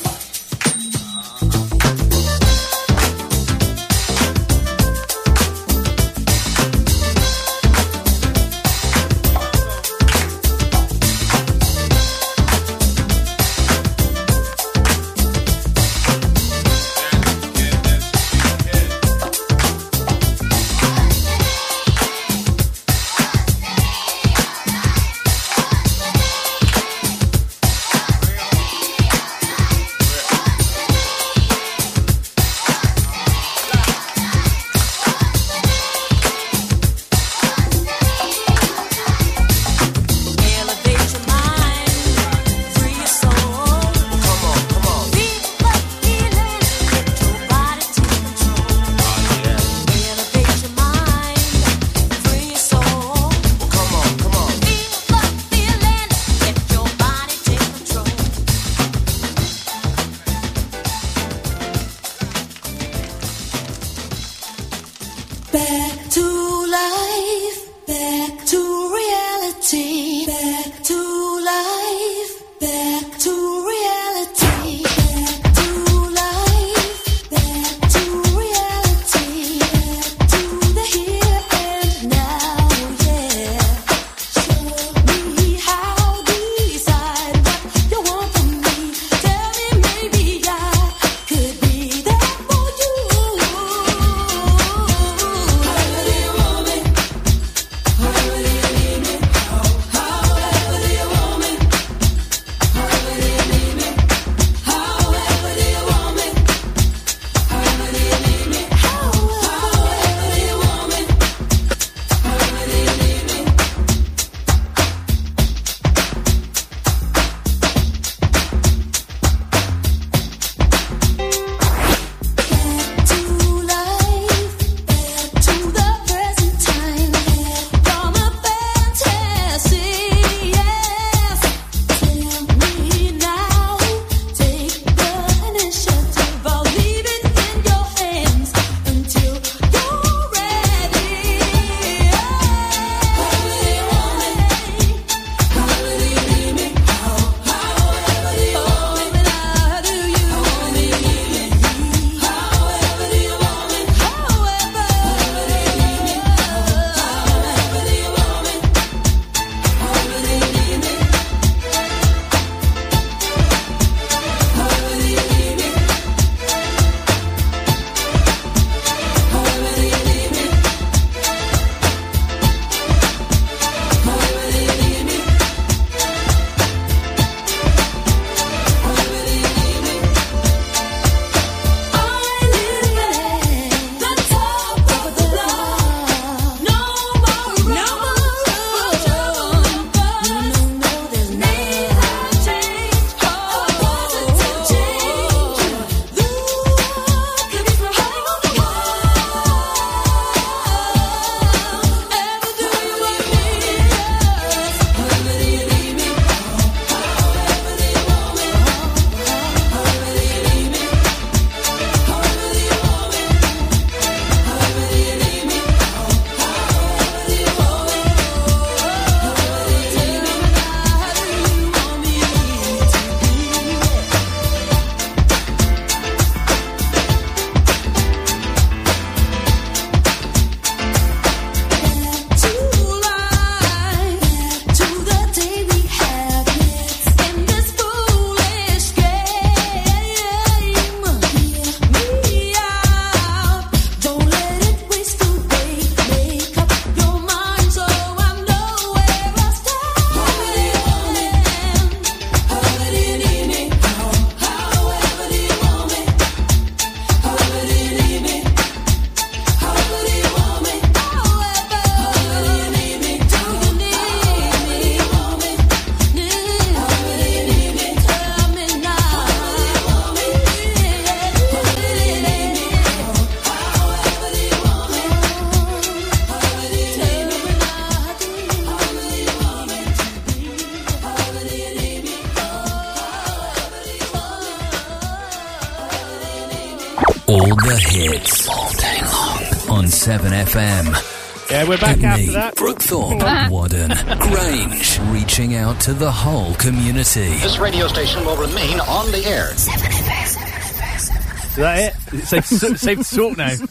7 FM. Yeah, we're back and after me, that. Brookthorpe, Whaddon, Grange, reaching out to the whole community. This radio station will remain on the air. 7 FM. Is that it? Safe, safe to talk now. <laughs>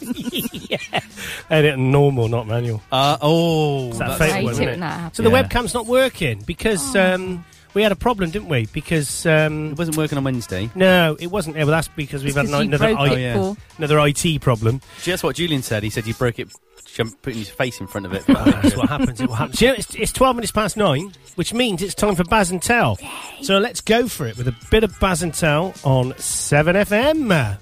yeah. Edit normal, not manual. Uh, oh, isn't it? So yeah. the webcam's not working because oh. um, we had a problem, didn't we? Because um, It wasn't working on Wednesday. no, it wasn't. Yeah, well, that's because we've It's had 'cause you another, I- it, yeah. Another IT problem. Just what Julian said. He said you broke it, putting his face in front of it. <laughs> That's what happens. It will happen. You know, it's, it's 12 minutes past nine, which means it's time for Baz and Tel. So let's go for it with a bit of Baz and Tel on 7FM.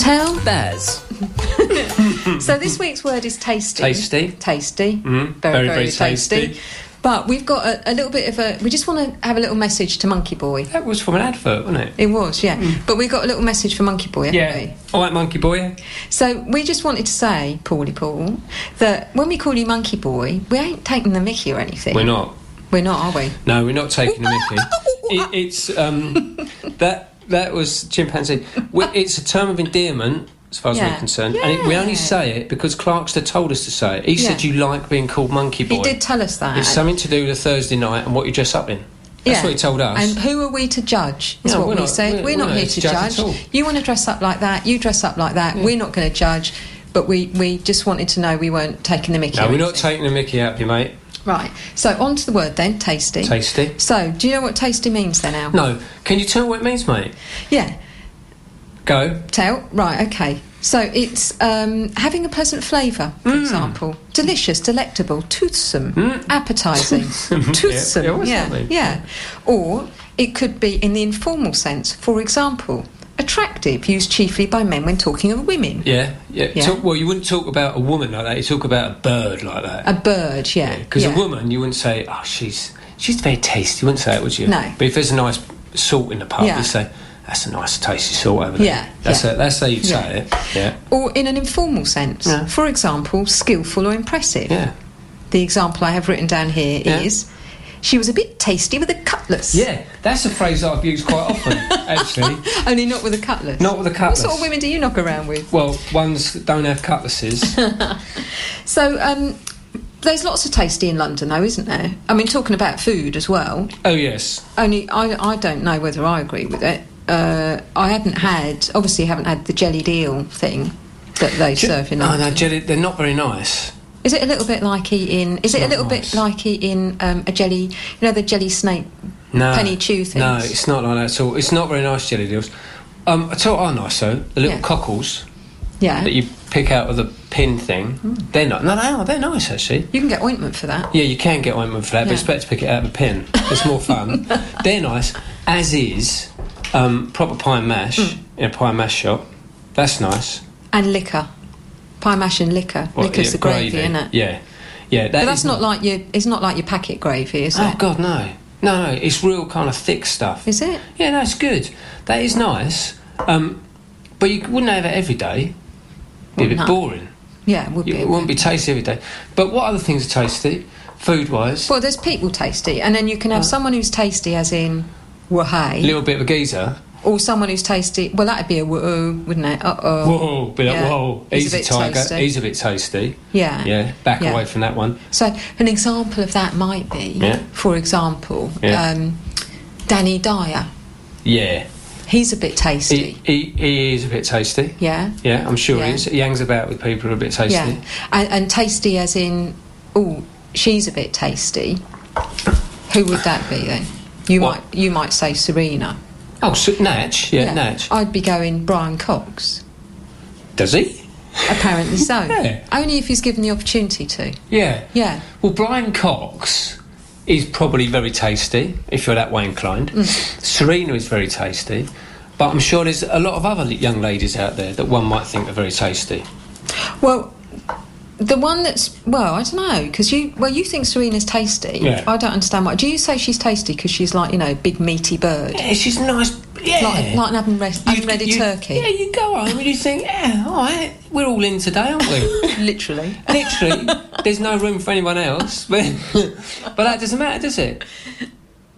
Tel. Baz. <laughs> So this week's word is tasty. Tasty. Tasty. Mhm. Very, Very, very, tasty. tasty. But we've got a, a little bit of a. We just want to have a little message to Monkey Boy. That was from an advert, wasn't it? It was, yeah. But we got a little message for Monkey Boy, haven't we? Yeah. All right, Monkey Boy. So we just wanted to say, Paulie Paul, that when we call you Monkey Boy, we ain't taking the Mickey or anything. We're not. We're not, are we? No, we're not taking the Mickey. <laughs> It, it's um, that that was chimpanzee. We- <laughs> It's a term of endearment, as far as Yeah. we're concerned, and it, we only say it because Clarkster told us to say it. He said you like being called Monkey Boy. He did tell us that. It's something to do with a Thursday night and what you dress up in. That's Yeah. what he told us. And who are we to judge? Is No, what we're we not- say. we're- We're, we're not not here to judge judge. at all. You want to dress up like that, you dress up like that. We're not going to judge, but we, we just wanted to know we weren't taking the mickey. no, or we're not taking the Mickey out of you, mate. Right. So on to the word then, tasty. Tasty. So, do you know what tasty means then, Al? No, can you tell what it means, mate? Yeah. Go. Tell. Right. Okay. So it's um, having a pleasant flavour, for Mm. example. Delicious, delectable, toothsome, appetising. toothsome. <laughs> Yeah, yeah. yeah. Or it could be in the informal sense. For example, attractive, used chiefly by men when talking of women. Yeah, yeah. Yeah. Talk, well, you wouldn't talk about a woman like that. You talk about a bird like that. A bird, yeah. Because yeah. a woman, you wouldn't say, "Oh, she's she's very tasty." You wouldn't say it, would you? No. But if there's a nice salt in the pub, Yeah. you say, "That's a nice, tasty salt over there." Yeah, That's yeah. A, that's how you'd Yeah. say it. Yeah. Or in an informal sense. Yeah. For example, skillful or impressive. Yeah. The example I have written down here is Yeah. She was a bit tasty with a cutlass. Yeah, that's a phrase that I've used quite often, <laughs> actually. Only not with a cutlass. Not with a cutlass. What sort of women do you knock around with? Well, ones that don't have cutlasses. <laughs> So, um, there's lots of tasty in London, though, isn't there? I mean, talking about food as well. oh yes. Only I, I don't know whether I agree with it. Uh, I haven't had, obviously, haven't had the jellied eel thing that they serve in Oh London. no, jelly. They're not very nice. Is it a little bit like eating? Is it a little nice. bit like eating um, a jelly? You know the jelly snake No. penny chew things. No, it's not like that at all. It's not very nice jelly deals. Um, I tell are nice though. The little Yeah. cockles Yeah, that you pick out of the pin thing. They're not. No, they are. They're nice actually. you can get ointment for that. Yeah, you can get ointment for that, but Yeah. it's better to pick it out of the pin. It's more fun. <laughs> They're nice, as is um, proper pie and mash Mm. in a pie and mash shop. That's nice. And liquor, pie mash and liquor. What, Liquor's yeah, the gravy, isn't it? Yeah, yeah. That but that's not like your. It's not like your packet gravy, is Oh it? Oh God, no, no, no. It's real kind of thick stuff. Is it? Yeah, no, it's good. That is nice. Um, but you wouldn't have it every day. Be a bit No. boring. Yeah, it would be. It wouldn't be tasty every day. But what other things are tasty, food wise? Well, there's people tasty, and then you can have someone who's tasty, as in A wahey, little bit of a geezer. Or someone who's tasty. Well, that'd be a whoa, wouldn't it? Uh oh. Whoa, be like, Yeah. whoa. He's He's, a bit tiger. tasty. He's a bit tasty. Yeah. Yeah, back Yeah. away from that one. So, an example of that might be, Yeah. for example, um, Danny Dyer. Yeah. He's a bit tasty. He, he, he is a bit tasty. yeah. Yeah, I'm sure he is. He hangs about with people who are a bit tasty. Yeah. And, and tasty as in, oh, she's a bit tasty. Who would that be then? You What? might you might say Serena. Oh, so, Natch. Yeah, Natch. I'd be going Brian Cox. Does he? Apparently so. <laughs> Yeah. Only if he's given the opportunity to. Yeah. Yeah. Well, Brian Cox is probably very tasty, if you're that way inclined. Mm. Serena is very tasty. But I'm sure there's a lot of other young ladies out there that one might think are very tasty. Well, the one that's well, I don't know because you well you think Serena's tasty. Yeah. I don't understand why. Do you say she's tasty because she's like you know big meaty bird? Yeah, she's nice. Yeah. Like, like an unre- unready you- turkey. Yeah, you go home and you think, yeah, all right, we're all in today, aren't we? <laughs> Literally. Literally, there's no room for anyone else. <laughs> But, but that doesn't matter, does it?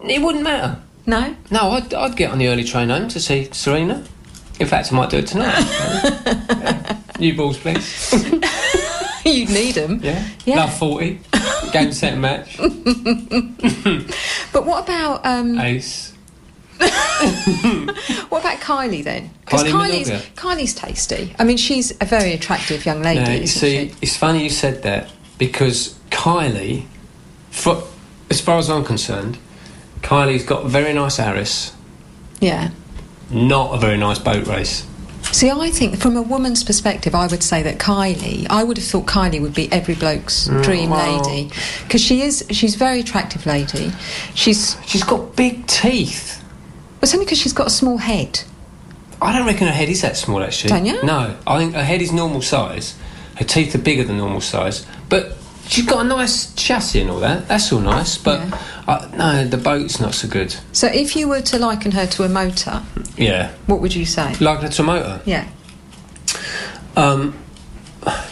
It wouldn't matter. No? No, I'd, I'd get on the early train home to see Serena. In fact, I might do it tonight. <laughs> New balls, please. <laughs> You'd need them. Yeah. Yeah. Love 40. Game, set, and match. <laughs> But what about um, Ace. <laughs> what about Kylie then? Because Kylie Kylie's Kylie's tasty. I mean, she's a very attractive young lady. Now, you see, she? it's funny you said that because Kylie, for, as far as I'm concerned, Kylie's got a very nice Aris, Yeah. not a very nice boat race. See, I think from a woman's perspective, I would say that Kylie. I would have thought Kylie would be every bloke's Mm, dream well- lady because she is. She's a very attractive lady. She's. She's got big teeth. It's only because she's got a small head. I don't reckon her head is that small, actually. Don't you? No, I think her head is normal size. Her teeth are bigger than normal size, but she's got a nice chassis and all that. That's all nice, but uh, no, the boat's not so good. So, if you were to liken her to a motor, Yeah, what would you say? like her to a motor, Yeah. Um,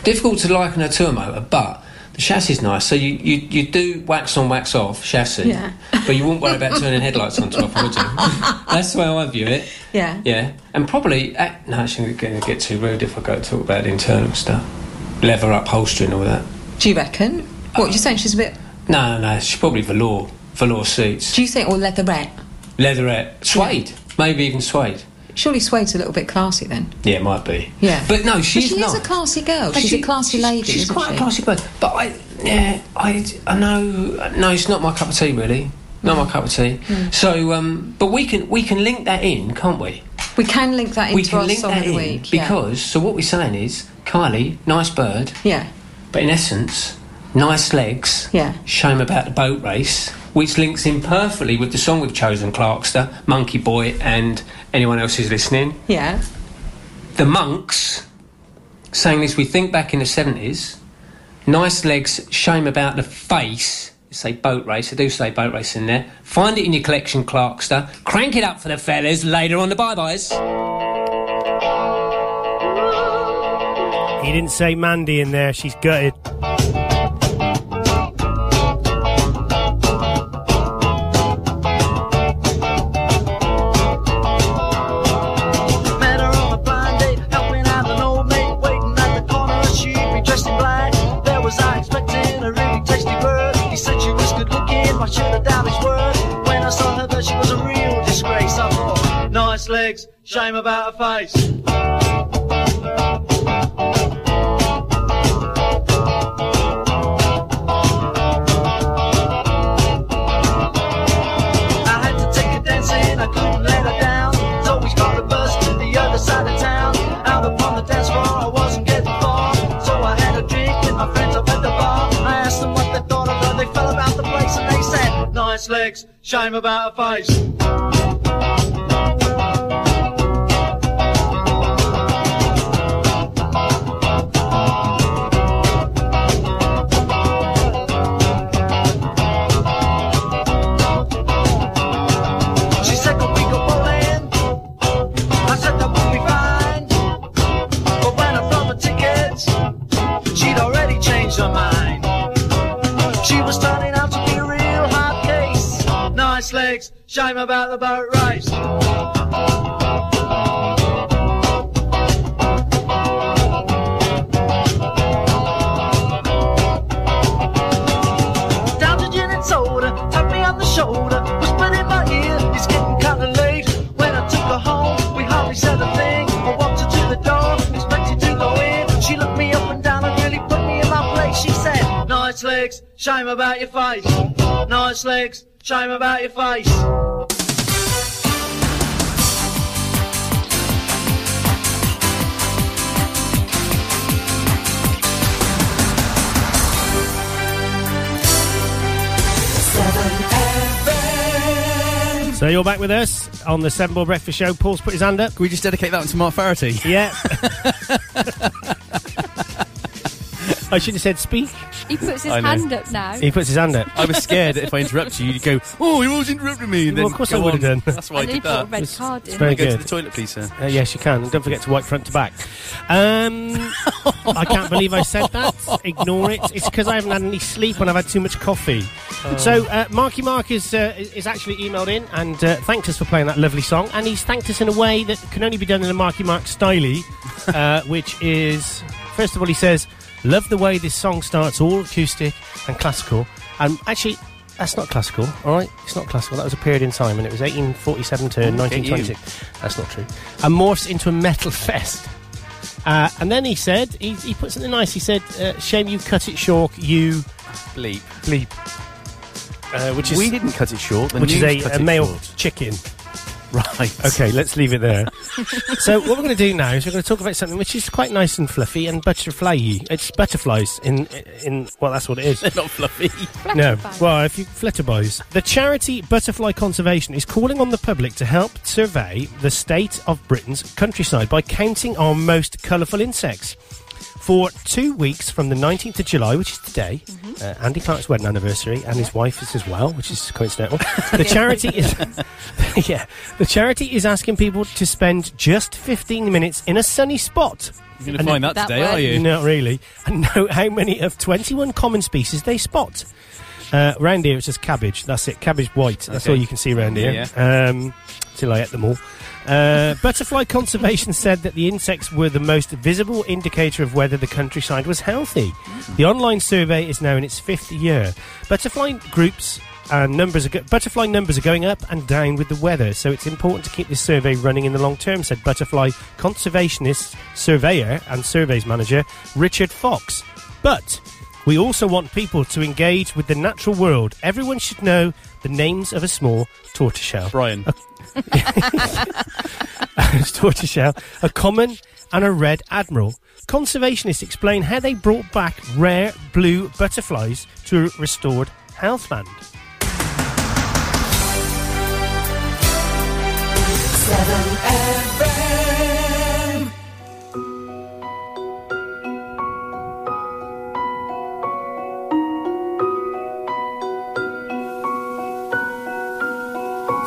difficult to liken her to a motor, but the chassis is nice. So you, you, you do wax on, wax off chassis, Yeah. but you wouldn't worry about turning headlights on to off, would you? <laughs> That's the way I view it. Yeah. Yeah, and probably uh, no, actually, going to get too rude if I go talk about internal stuff, leather upholstery and all that. Do you reckon? What you're saying? She's a bit. No, no, no. She's probably velour, velour suits. Do you think or leatherette? leatherette, suede, maybe even suede. Surely suede's a little bit classy then. Yeah, it might be. Yeah. But no, she's she not. is a classy girl. But She's she- a classy lady. She's quite she? a classy bird. But I, yeah, I, I know, no, it's not my cup of tea, really. Not my cup of tea. Mm. So, um, but we can we can link that in, can't we? We can link that into we can our link song that of the in week. yeah. because. So what we're saying is, Kylie, nice bird, Yeah. But in essence, nice legs. Yeah. Shame about the boat race, which links in perfectly with the song we've chosen, Clarkster, Monkey Boy, and anyone else who's listening. Yeah. The monks saying this, we think back in the 70s. Nice legs, shame about the face. Say boat race, I do say boat race in there. Find it in your collection, Clarkster. Crank it up for the fellas later on the bye byes. He didn't say Mandy in there. She's gutted. Met her on a blind legs, shame about her face. About the boat race. Soda, tapped me on the shoulder, whispered in my ear, it's getting kinda late. When I took her home, we hardly said a thing. I walked her to the door, expected to go in. She looked me up and down and really put me in my place. She said, Nice legs, shame about your face. Nice legs, shame about your face. So you're back with us on the Seven Ball Breakfast Show. Paul's put his hand up. Can we just dedicate that one to Mark Farity? Yeah. <laughs> I should have said speak. He puts his I know. hand up now. He puts his hand up. I was scared that if I interrupt you, you'd go, "Oh, you always interrupting me." And Well, of course go I would have on. done. That's why and I he did put a that. red card it's in. very Go to good. the toilet, please, sir. Uh, yes, you can. And don't forget to wipe front to back. Um, I can't believe I said that. Ignore it. It's because I haven't had any sleep and I've had too much coffee. So, uh, Marky Mark is, uh, is is actually emailed in and uh, thanked us for playing that lovely song. And he's thanked us in a way that can only be done in a Marky Mark style, uh, which is, first of all, he says, Love the way this song starts, all acoustic and classical. And actually, that's not classical, all right? It's not classical. That was a period in time, and it was 1847 to Oh, get 1926. That's not true. And morphs into a metal <laughs> fest. Uh, and then he said, he, he put something nice. He said, uh, "Shame you cut it short. You Bleep. bleep." Uh, which is we didn't cut it short. Which is a, a male chicken. <laughs> Right. Okay, let's leave it there. so what we're going to do now is we're going to talk about something which is quite nice and fluffy and butterfly-y. It's butterflies in in well, that's what it is. They're <laughs> not fluffy. No. Well, if you flutterboys. The charity Butterfly Conservation is calling on the public to help survey the state of Britain's countryside by counting our most colourful insects. For two weeks from the 19th of July, which is today, uh, Andy Clark's wedding anniversary, and his wife is as well, which is coincidental. <laughs> the charity is, <laughs> yeah, the charity is asking people to spend just 15 minutes in a sunny spot. You're going to find that, That today, way. are you? Not really. And <laughs> note how many of 21 common species they spot. Uh, round here it says cabbage. That's it. Cabbage white. That's Okay. all you can see round here. Yeah, Um, till I ate them all. Uh, Butterfly Conservation said that the insects were the most visible indicator of whether the countryside was healthy. The online survey is now in its fifth year. Butterfly groups and numbers are go- butterfly numbers are going up and down with the weather, so it's important to keep this survey running in the long term," said Butterfly conservationist surveyor and surveys manager Richard Fox. But we also want people to engage with the natural world. Everyone should know the names of a small tortoiseshell. Brian. <laughs> tortoiseshell, a common and a red admiral. Conservationists explain how they brought back rare blue butterflies to a restored heathland.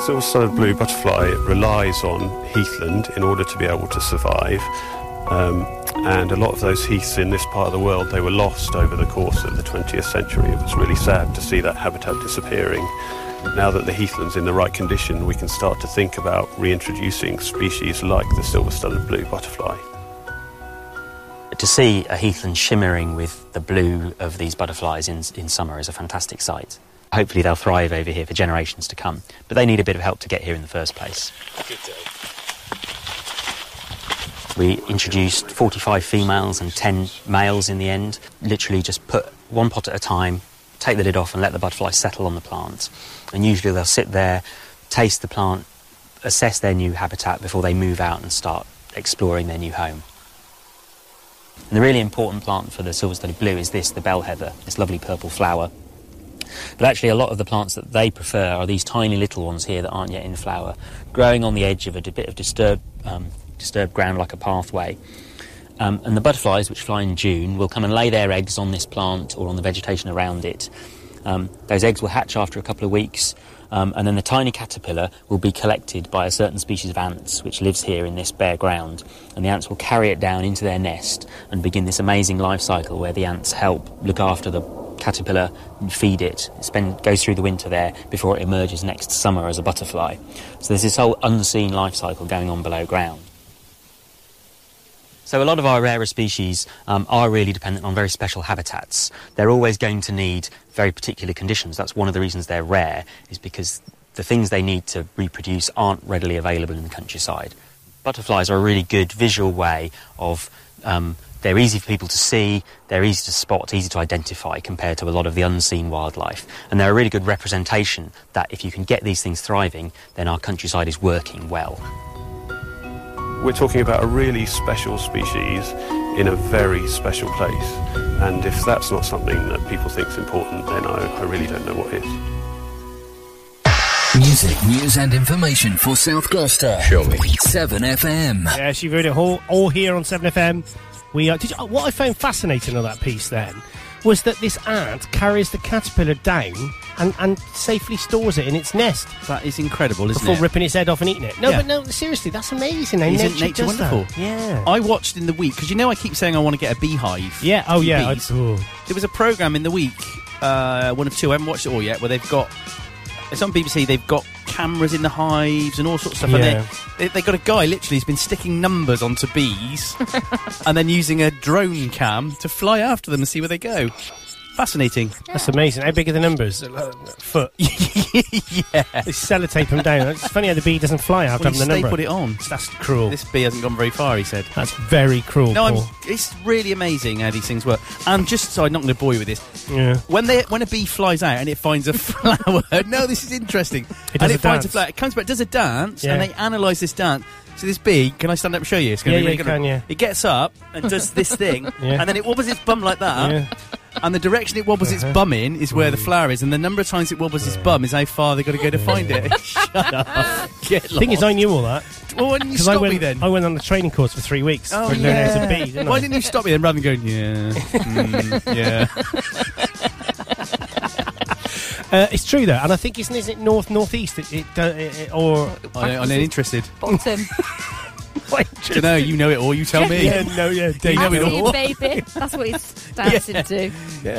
Silver-studded blue butterfly relies on heathland in order to be able to survive. Um, and a lot of those heaths in this part of the world, they were lost over the course of the 20th century. It was really sad to see that habitat disappearing. Now that the heathland's in the right condition, we can start to think about reintroducing species like the silver-studded blue butterfly. To see a heathland shimmering with the blue of these butterflies in, in summer is a fantastic sight. Hopefully they'll thrive over here for generations to come, but they need a bit of help to get here in the first place. We introduced 45 females and 10 males in the end. Literally just put one pot at a time, take the lid off and let the butterflies settle on the plant. And usually they'll sit there, taste the plant, assess their new habitat before they move out and start exploring their new home. And the really important plant for the silver-studded blue is this, the bell heather, this lovely purple flower. But actually, a lot of the plants that they prefer are these tiny little ones here that aren't yet in flower, growing on the edge of a bit of disturbed, um, disturbed ground like a pathway. Um, and the butterflies, which fly in June, will come and lay their eggs on this plant or on the vegetation around it. Um, those eggs will hatch after a couple of weeks, um, and then the tiny caterpillar will be collected by a certain species of ants which lives here in this bare ground. And the ants will carry it down into their nest and begin this amazing life cycle where the ants help look after the caterpillar feed it. It spend, goes through the winter there before it emerges next summer as a butterfly. So there's this whole unseen life cycle going on below ground. So a lot of our rarer species um, are really dependent on very special habitats. They're always going to need very particular conditions. That's one of the reasons they're rare, is because the things they need to reproduce aren't readily available in the countryside. Butterflies are a really good visual way of um, they're easy for people to see, they're easy to spot, easy to identify compared to a lot of the unseen wildlife. And they're a really good representation that if you can get these things thriving, then our countryside is working well. We're talking about a really special species in a very special place. And if that's not something that people think is important, then I, I really don't know what is. Music, news, and information for South Gloucester. Show me. 7FM. Yes, you've heard it all, all here on 7FM. We are, did you, what I found fascinating on that piece then was that this ant carries the caterpillar down and, and safely stores it in its nest That is incredible, isn't it? before it? ripping its head off and eating it. No, Yeah. but no, seriously, that's amazing. How Isn't nature, does that. wonderful? Yeah. I watched in the week because you know I keep saying I want to get a beehive. Yeah, oh, yeah, Bees. I-. There was a program in the week, uh, one of two. I haven't watched it all yet. Where they've got it's on BBC. They've got cameras in the hives and all sorts of stuff. Yeah. And they, they they got a guy literally who's been sticking numbers onto bees <laughs> and then using a drone cam to fly after them and see where they go. Fascinating. That's amazing. How big are the numbers? A foot. <laughs> yeah. They sellotape them down. It's funny how the bee doesn't fly after Well, having he the number. stapled it on. That's cruel. This bee hasn't gone very far. He said. That's very cruel. No, I'm, it's really amazing how these things work. And just so I'm not going to bore you with this, Yeah. when they when a bee flies out and it finds a <laughs> flower, no, this is interesting. It does and a it finds a flower, it comes back, does a dance, Yeah. and they analyse this dance. So this bee, can I stand up and show you? It's gonna Yeah, be yeah, really you good. yeah. It gets up and does this thing, <laughs> Yeah. and then it wobbles its bum like that. Yeah. And the direction it wobbles its Uh-huh. bum in is where the flower is, and the number of times it wobbles its bum is how far they've got to go to find it. <laughs> Shut up. Get Thing is. I knew all that. Well, why didn't you Because I stop went, me then? I went on the training course for three weeks Oh, for learning how to yeah. be. Didn't Why I? didn't you stop me then rather than going, yeah, <laughs> mm, yeah? <laughs> Uh, it's true though, and I think isn't, isn't it north northeast? It, it, uh, it, it- or I, I'm not interested. <laughs> Bottom. Don't know. You know it all. You tell me. Yeah, no, yeah, Dave. You know it Absolute all. baby. That's what he's dancing <laughs> Yeah. to.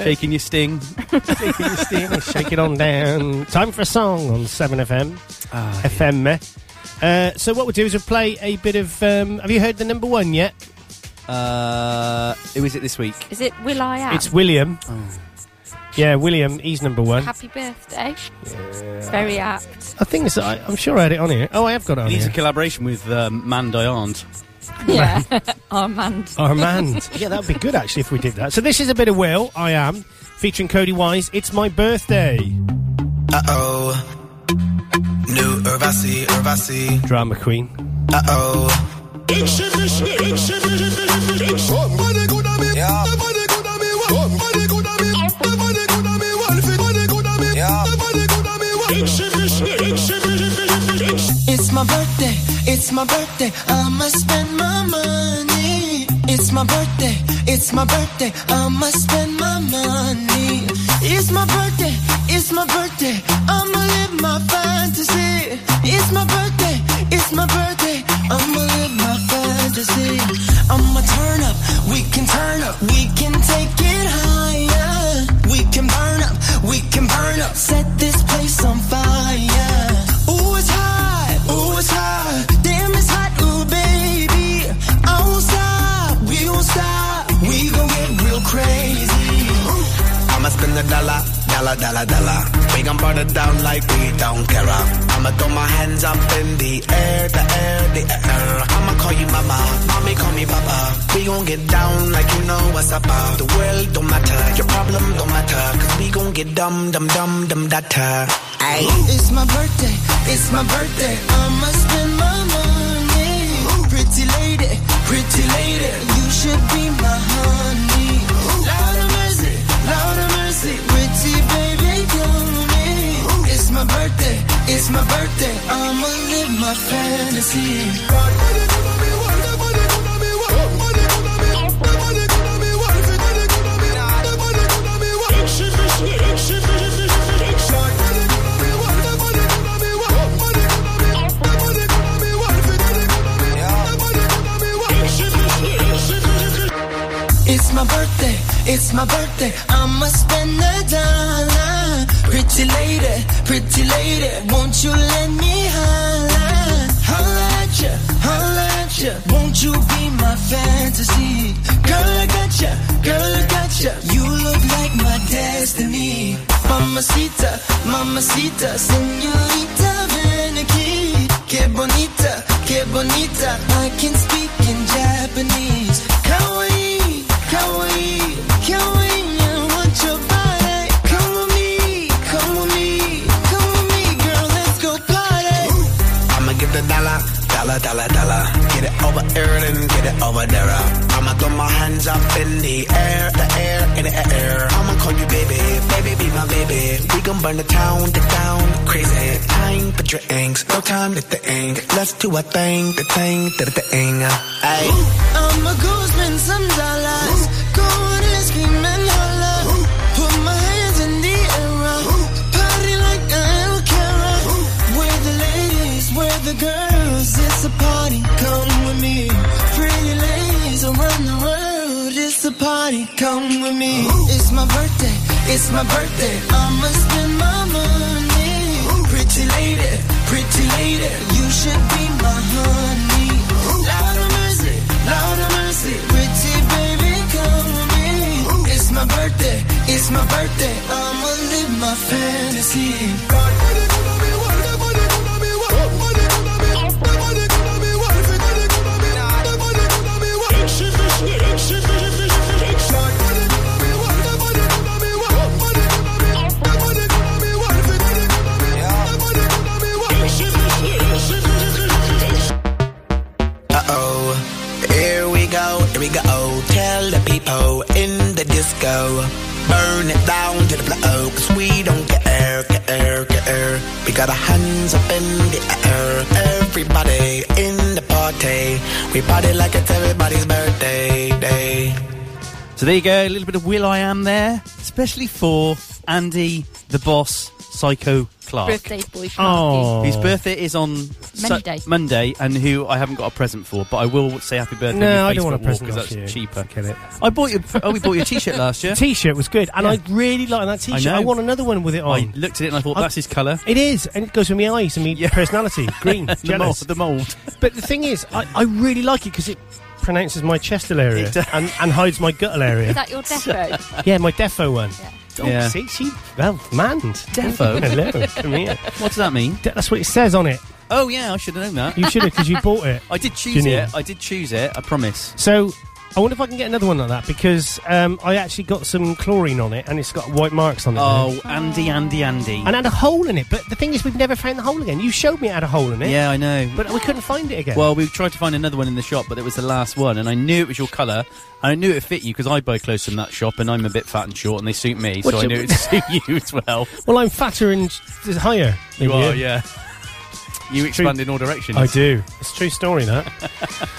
Shaking your sting. Shaking your sting. shake it on down. Time for a song on Seven FM. Ah, FM. Uh, so what we'll do is we'll play a bit of. Um, have you heard the number one yet? Uh, who is it this week? Is it will.i.am? It's William. Oh. Yeah, William. He's number one. Happy birthday. It's very apt. I think it's, I, I'm sure I had it on here. Oh, I have got it on It needs a here. collaboration with um, Man Diant. Yeah. <laughs> Armand. Armand. <laughs> yeah, that would be good actually if we did that. So this is a bit of will.i.am featuring Cody Wise. It's my birthday. Uh oh. New Urvasi, Urvasi. Drama queen. Uh oh. My birthday, it's my birthday, I'ma spend my money. It's my birthday, it's my birthday, I'ma spend my money. It's my birthday, it's my birthday, I'ma live my fantasy. It's my birthday, it's my birthday, I'ma live my fantasy. I'ma turn up, we can turn up, we can dollar, dollar. We gon' burn it down like we don't care. I'ma throw my hands up in the air, the air, the air. I'ma call you mama, mommy call me papa. We gon' get down like you know what's up. The world don't matter, your problem don't matter. Cause we gon' get dumb, dumb, dumb, dumb, data. Ayy. It's my birthday, it's my birthday. I'ma spend my money. Pretty lady, pretty lady, you should be my it's my birthday. I'ma live my fantasy. It's my birthday, it's my birthday. I'ma spend the dollar. Pretty lady, pretty lady, won't you let me holla? Holla at ya, holla at ya. Won't you be my fantasy? Girl, I got ya, girl, I got ya. You look like my destiny. Mamacita, mamacita, señorita, ven aquí. Que bonita, que bonita. I can speak in Japanese. Kawaii, the dollar, dollar, dollar, dollar. Get it over here get it over there. I'ma throw my hands up in the air, the air, in the air. I'ma call you baby, baby, be my baby. We gon' burn the town, the town, crazy. Time for drinks, no time to think. Let's do a thing, the thing, the thing. Ayy. I'ma go spend some dollars. Go girls, it's a party, come with me. Pretty ladies around the world, it's a party, come with me. Ooh. It's my birthday, it's my birthday, I'ma spend my money. Ooh. Pretty lady, pretty lady, you should be my honey. Ooh. Loud of mercy, loud of mercy, pretty baby, come with me. Ooh. It's my birthday, it's my birthday, I'ma live my fantasy. Go, here we go. Tell the people in the disco, burn it down to the floor, cause we don't care, care, care. We got our hands up in the air, everybody in the party. We party like it's everybody's birthday day. So there you go, a little bit of will.i.am there, especially for Andy, the boss, Psycho Clark. Birthday boy Clarky. Whose oh. birthday is on Su- Monday. Monday, and who I haven't got a present for, but I will say happy birthday. No, on your I don't want a present wall, off 'cause you. that's cheaper. Get it. I bought you. Oh, we bought you a T-shirt last year. <laughs> T-shirt was good, and Yeah. I really like that T-shirt. know. I, want another one with it on. I looked at it and I thought that's his colour. It is, and it goes with my eyes and my personality. <laughs> Green, the jealous. mold. The mold. But the thing is, I, I really like it because it pronounces my chestal area and, and hides my guttal area. Is that your defo? yeah, my defo one. Oh, Yeah. see, she well manned. Defo? <laughs> Hello, come here. What does that mean? De- That's what it says on it. Oh yeah, I should have known that. You should have because you bought it. <laughs> I did choose Didn't you? it. I did choose it. I promise. So I wonder if I can get another one like that because um, I actually got some chlorine on it and it's got white marks on it. Oh, Andy, Andy, Andy. And had a hole in it, but the thing is, we've never found the hole again. You showed me it had a hole in it. Yeah, I know. But we couldn't find it again. Well, we tried to find another one in the shop, but it was the last one, and I knew it was your colour, and I knew it would fit you because I buy clothes from that shop, and I'm a bit fat and short, and they suit me, so I knew it would <laughs> suit you as well. Well, I'm fatter and higher. than You are, yeah. You It's true. expand in all directions. I do. It's a true story, that. <laughs>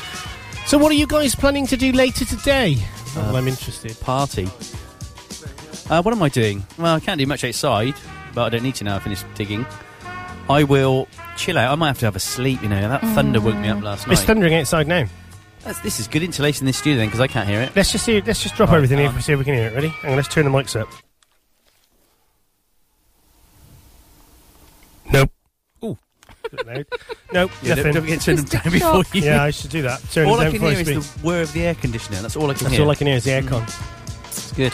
so, what are you guys planning to do later today? well, I'm interested. Party. Uh, what am I doing? Well, I can't do much outside, but I don't need to now. I finished digging. I will chill out. I might have to have a sleep. You know, that thunder woke me up last night. It's thundering outside now. That's, this is good insulation in this studio then, because I can't hear it. Let's just see. Let's just drop Right, everything here um, and see if we can hear it. Ready? Hang on, let's turn the mics up. Nope. Ooh. Loud. Nope. Yeah, nothing. don't forget to turn them down before you. Yeah, I should do that. Turn all I can hear is speak. the whir of the air conditioner. That's all I can hear. That's hear. all I can hear is the aircon. Mm. It's good.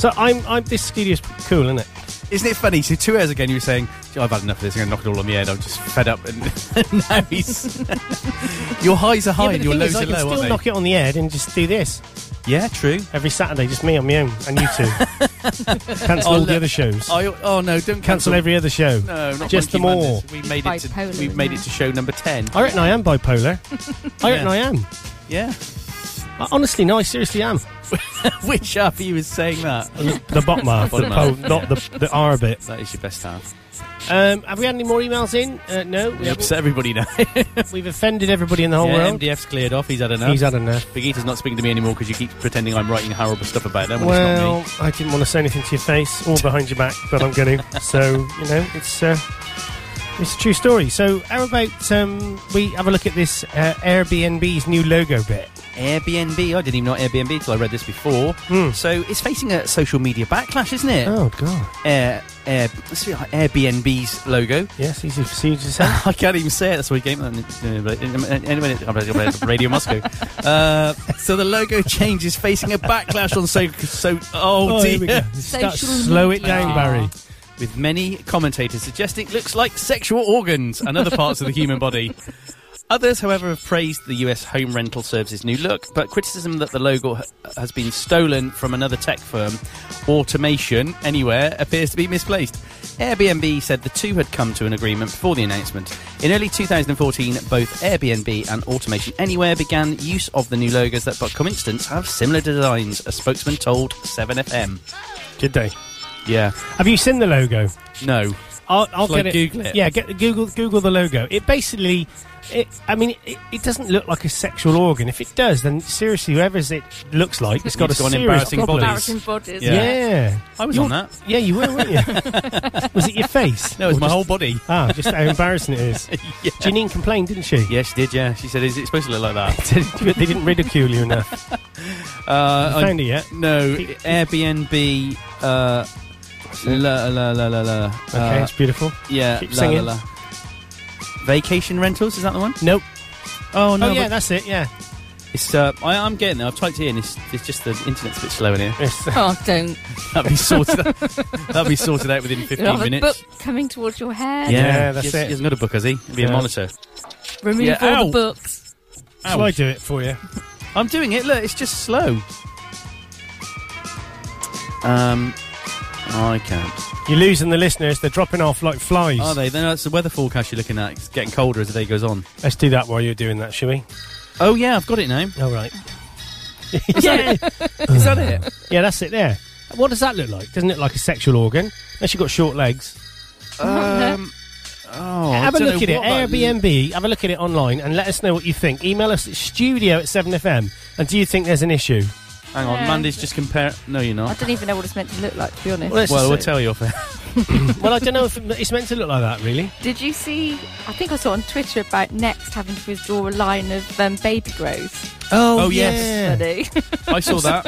So I'm. I'm. This studio's cool, isn't it? Isn't it funny? So two hours ago, you were saying, "Gee, "I've had enough of this. I'm going to knock it all on the head. I'm just fed up." And <laughs> now he's <laughs> your highs are high yeah, but and the your thing lows is, I are can low, still aren't they? knock it on the head and just do this. Yeah, true. Every Saturday, just me on my own, and you two. <laughs> cancel Oh, all the other shows. I, oh no! Don't cancel cancel every other show. No, not just them Monkey all. Madness. We made it. To, we've made it to show number ten. I reckon I am bipolar. I reckon Yeah. I am. Yeah. I, honestly, no, I seriously am. <laughs> Which half of you is saying that? The, the bottom half, Bottom half. po- not the the R bit. That is your best half. Um, have we had any more emails in? Uh, no, we upset everybody now. <laughs> We've offended everybody in the whole yeah, world. MDF's cleared off. He's had enough. He's had enough. Big Eater's not speaking to me anymore because you keep pretending I'm writing horrible stuff about them. When it's not Well. I didn't want to say anything to your face or behind your back, but I'm going <laughs> to. So you know, it's uh, it's a true story. So how about um, we have a look at this uh, Airbnb's new logo bit? Airbnb. I didn't even know Airbnb until I read this before. So it's facing a social media backlash, isn't it? Oh god. Air, Air, let's see, Airbnb's logo. Yes, easy for you to say. <laughs> I can't even say it. That's why we came. Anyway, Radio Moscow. Uh, so the logo change is facing a backlash on so so. Oh, Oh, dear. here we go. Start- slow it down, Barry. With many commentators suggesting it looks like sexual organs and other parts of the human body. Others, however, have praised the US home rental service's new look, but criticism that the logo ha- has been stolen from another tech firm, Automation Anywhere, appears to be misplaced. Airbnb said the two had come to an agreement before the announcement. In early 2014, both Airbnb and Automation Anywhere began use of the new logos that, by coincidence, have similar designs, a spokesman told 7FM. Did they? Yeah. Have you seen the logo? No. I'll, I'll Shall I get it. Google it? Yeah, get Google Google the logo. It basically, it, I mean, it, it doesn't look like a sexual organ. If it does, then seriously, whoever's it looks like, it's got It's a got serious embarrassing problem. bodies. Embarrassing bodies. Yeah. I was You- on that. Yeah, you were, weren't you? <laughs> was it your face? No, it was Or my just- whole body. <laughs> Ah, just how embarrassing it is. <laughs> Janine complained, didn't she? Yeah, she did. Yeah, she said, "Is it supposed to look like that?" they didn't ridicule you enough. Uh, You I- found it yet? No, Airbnb. Uh, la la la la la. Okay, uh, it's beautiful. Yeah, Keep la, singing. la, la. Vacation rentals is that the one? Nope. Oh no, oh yeah, that's it. Yeah. it's. Uh, I, I'm getting there. I've typed it in. It's, it's just the internet's a bit slow in here. <laughs> <laughs> Oh, don't. That'll be sorted. out. That'll be sorted out within 15 You'll have a minutes. book coming towards your head. Yeah, that's Yes, it. He hasn't got a book, has he? It'll be Yeah. a monitor. Remove Yeah, all ow. the books. Shall I do it for you? I'm doing it. Look, it's just slow. Um, I can't. You're losing the listeners. They're dropping off like flies. Are they? Then that's the weather forecast you're looking at. It's getting colder as the day goes on. Let's do that while you're doing that, shall we? Oh yeah, I've got it now. All right. <laughs> yeah, is that it? <laughs> Yeah, that's it there. What does that look like? Doesn't it look like a sexual organ? Unless you've got short legs. Um, <laughs> oh, have a look at it. what that- Airbnb, have a look at it online and let us know what you think. Email us at studio at 7fm. And do you think there's an issue? Hang on, Yeah. Mandy's just compare. No, you're not. I not. don't even know what it's meant to look like, to be honest. Well, let's we'll tell you off air. <laughs> well, I don't know if it's meant to look like that, really. Did you see? I think I saw on Twitter about Next having to withdraw a line of um, baby growth. Oh, Oh, yes. Funny. I saw that.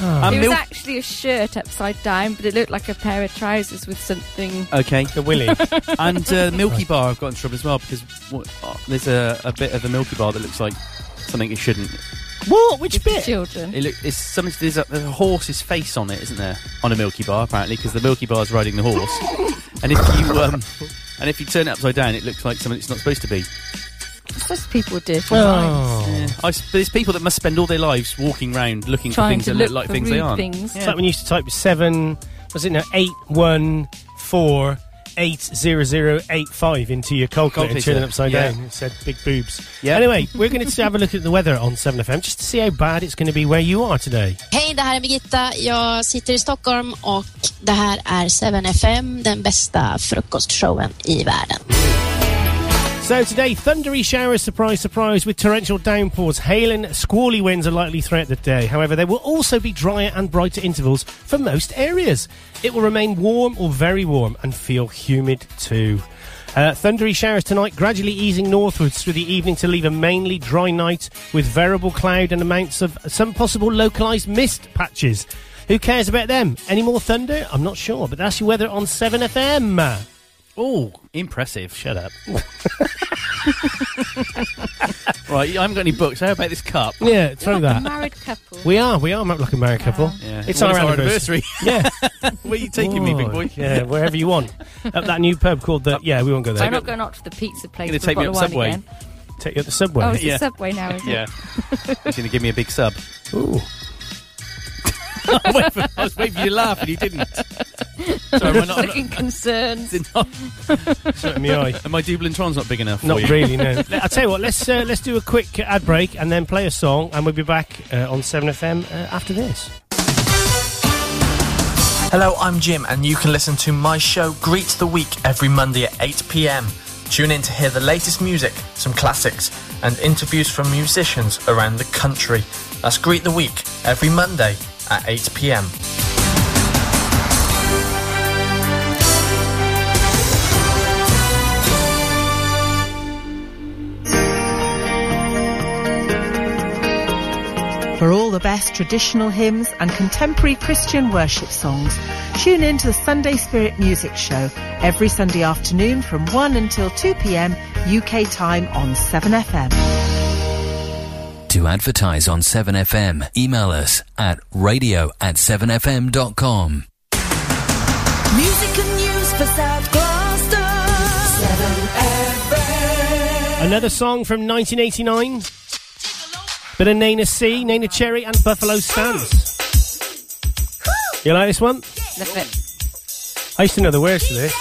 And <laughs> it was milk- actually a shirt upside down, but it looked like a pair of trousers with something. Okay. The willy. <laughs> and uh, Milky Bar I've got in trouble as well because what, oh, there's a, a bit of the Milky Bar that looks like something it shouldn't. What? Which for bit? children. It look, it's something. There's a, there's a horse's face on it, isn't there? On a Milky Bar, apparently, because the Milky Bar is riding the horse. and if you <laughs> um, and if you turn it upside down, it looks like something it's not supposed to be. Most people do. for. Oh. Yeah. I s there's people that must spend all their lives walking around looking for things to that look look like things they aren't. things. It's like when you used to type seven, was it no, eight, one, four, eight, zero, zero, eight, five into your calculator and Calculator, turn it upside yeah. down. It said big boobs. Yeah. Anyway, we're going to have a look at the weather on 7FM just to see how bad it's going to be where you are today. Hej, det här är Birgitta. Jag sitter i Stockholm och det här är 7FM, den bästa frukostshowen i världen. So today, thundery showers, surprise, surprise, with torrential downpours, hail and squally winds are likely throughout the day. However, there will also be drier and brighter intervals for most areas. It will remain warm or very warm and feel humid too. Uh, thundery showers tonight, gradually easing northwards through the evening to leave a mainly dry night with variable cloud and amounts of some possible localised mist patches. Who cares about them? Any more thunder? I'm not sure, but that's your weather on 7FM. Oh, impressive. Shut up. <laughs> right, I haven't got any books. How about this cup? Yeah, throw A that. married couple. We are, we are like a married couple. Yeah. It's Well, our it's our anniversary. <laughs> yeah. <laughs> Where are you taking me, big boy? Yeah, wherever you want. At that new pub called the. Yeah, we won't go there. I'm not going up to the pizza place Gonna for take a me bottle up of wine Subway. again. Take you at the subway. Oh, it's Yeah. a Subway now, is it? Yeah. He's going to give me a big sub. Ooh. I, wait for, I was waiting for you to laugh and you didn't. <laughs> Sorry, am I not, I'm Looking concerned. not, <laughs> Shut me eye. and my Dublintron's not big enough for Not you. really, no. <laughs> I'll tell you what, let's uh, let's do a quick ad break and then play a song, and we'll be back uh, on 7FM uh, after this. Hello, I'm Jim, and you can listen to my show Greet the Week every Monday at 8 pm. Tune in to hear the latest music, some classics, and interviews from musicians around the country. That's Greet the Week every Monday at 8 pm. For all the best traditional hymns and contemporary Christian worship songs, tune in to the Sunday Spirit Music Show every Sunday afternoon from 1 until 2 pm UK time on 7FM. To advertise on 7FM, email us at radio at 7fm.com. Music and news for South Gloucester. 7FM. Another song from 1989. Bit of Nana C, Neneh Cherry, and Buffalo Stance. You like this one? Love it. I used to know the words to this.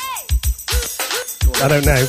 I don't know.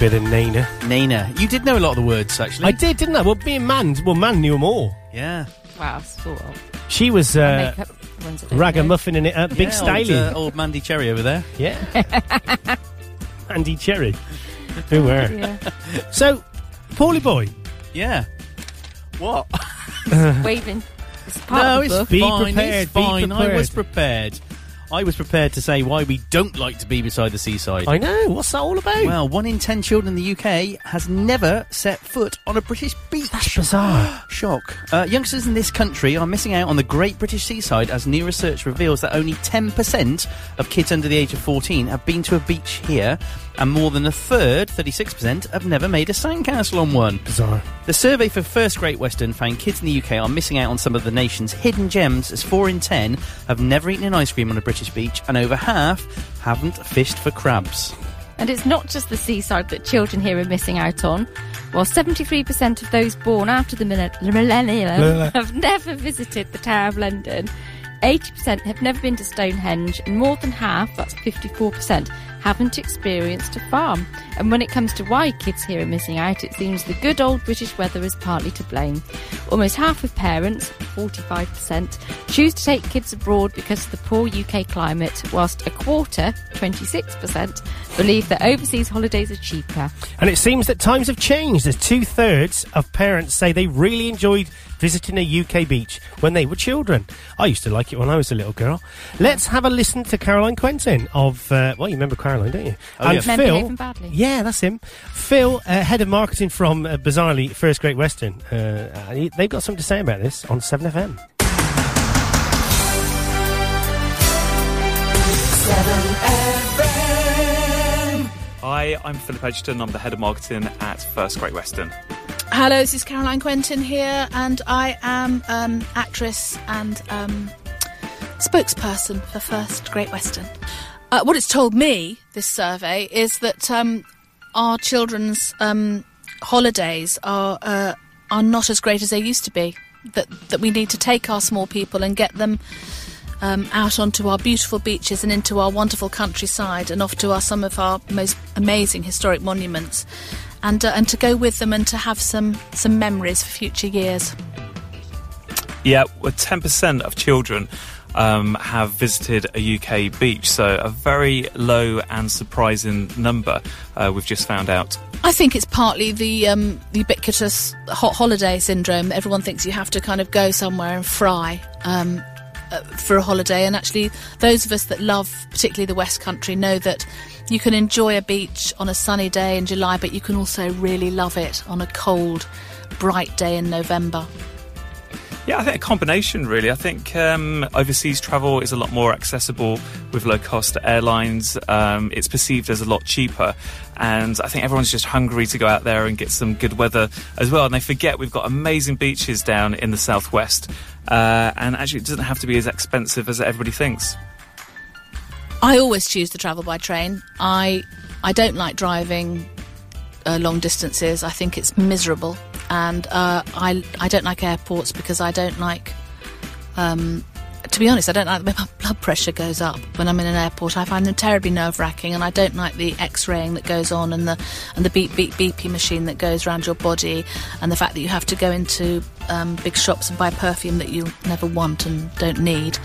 Bit of Nana. Nana. You did know a lot of the words, actually. I did, didn't I? Well, being and Man, well, Man knew them all. Yeah. Wow, sort of. She was I uh, make up the ones that don't know. ragamuffin in it at Big Yeah, Staley. Old, uh, old Mandy Cherry over there. Yeah. <laughs> Mandy Cherry. Who were? Yeah. So, Paulie boy. Yeah. What? Waving. It's part no, of the it's book. Be fine. prepared, It's be fine. I was prepared. I was prepared to say why we don't like to be beside the seaside. I know. What's that all about? Well, one in ten children in the UK has never set foot on a British beach. That's bizarre. <gasps> Shock. Uh, youngsters in this country are missing out on the great British seaside as new research reveals that only 10% of kids under the age of 14 have been to a beach here, and more than a third, 36%, have never made a sandcastle on one. Bizarre. The survey for First Great Western found kids in the UK are missing out on some of the nation's hidden gems, as 4 in 10 have never eaten an ice cream on a British beach, and over half haven't fished for crabs. And it's not just the seaside that children here are missing out on. While 73% of those born after the millen- millennium Millennium. <laughs> have never visited the Tower of London, 80% have never been to Stonehenge, and more than half, that's 54%, haven't experienced a farm. And when it comes to why kids here are missing out, it seems the good old British weather is partly to blame. Almost half of parents, 45%, choose to take kids abroad because of the poor UK climate, whilst a quarter, 26%, believe that overseas holidays are cheaper. And it seems that times have changed as two thirds of parents say they really enjoyed visiting a UK beach when they were children. I used to like it when I was a little girl. Let's have a listen to Caroline Quentin of, uh, well, you remember Caroline, don't you? Oh, and yeah. Men Phil. badly. Yeah, that's him. Phil, uh, head of marketing from uh, bizarrely First Great Western. Uh, uh, they've got something to say about this on 7FM. Hi, I'm Philip Edgerton. I'm the head of marketing at First Great Western. Hello, this is Caroline Quentin here, and I am an actress and um, spokesperson for First Great Western. Uh, what it's told me, this survey, is that um, our children's um, holidays are uh, are not as great as they used to be. That that we need to take our small people and get them um, out onto our beautiful beaches and into our wonderful countryside and off to our, some of our most amazing historic monuments, and uh, and to go with them and to have some some memories for future years. Yeah, well, 10% of children um, have visited a UK beach, so a very low and surprising number uh, we've just found out. I think it's partly the um, ubiquitous hot holiday syndrome. Everyone thinks you have to kind of go somewhere and fry um, uh, for a holiday, and actually, those of us that love, particularly the West Country, know that you can enjoy a beach on a sunny day in July, but you can also really love it on a cold, bright day in November. Yeah, I think a combination really. I think um, overseas travel is a lot more accessible with low cost airlines. Um, it's perceived as a lot cheaper. And I think everyone's just hungry to go out there and get some good weather as well. And they forget we've got amazing beaches down in the southwest. Uh, and actually, it doesn't have to be as expensive as everybody thinks. I always choose to travel by train. I I don't like driving uh, long distances. I think it's miserable, and uh, I I don't like airports because I don't like. Um, to be honest, I don't like when my blood pressure goes up when I'm in an airport. I find them terribly nerve wracking, and I don't like the X-raying that goes on and the and the beep beep beepy machine that goes around your body, and the fact that you have to go into um, big shops and buy perfume that you never want and don't need.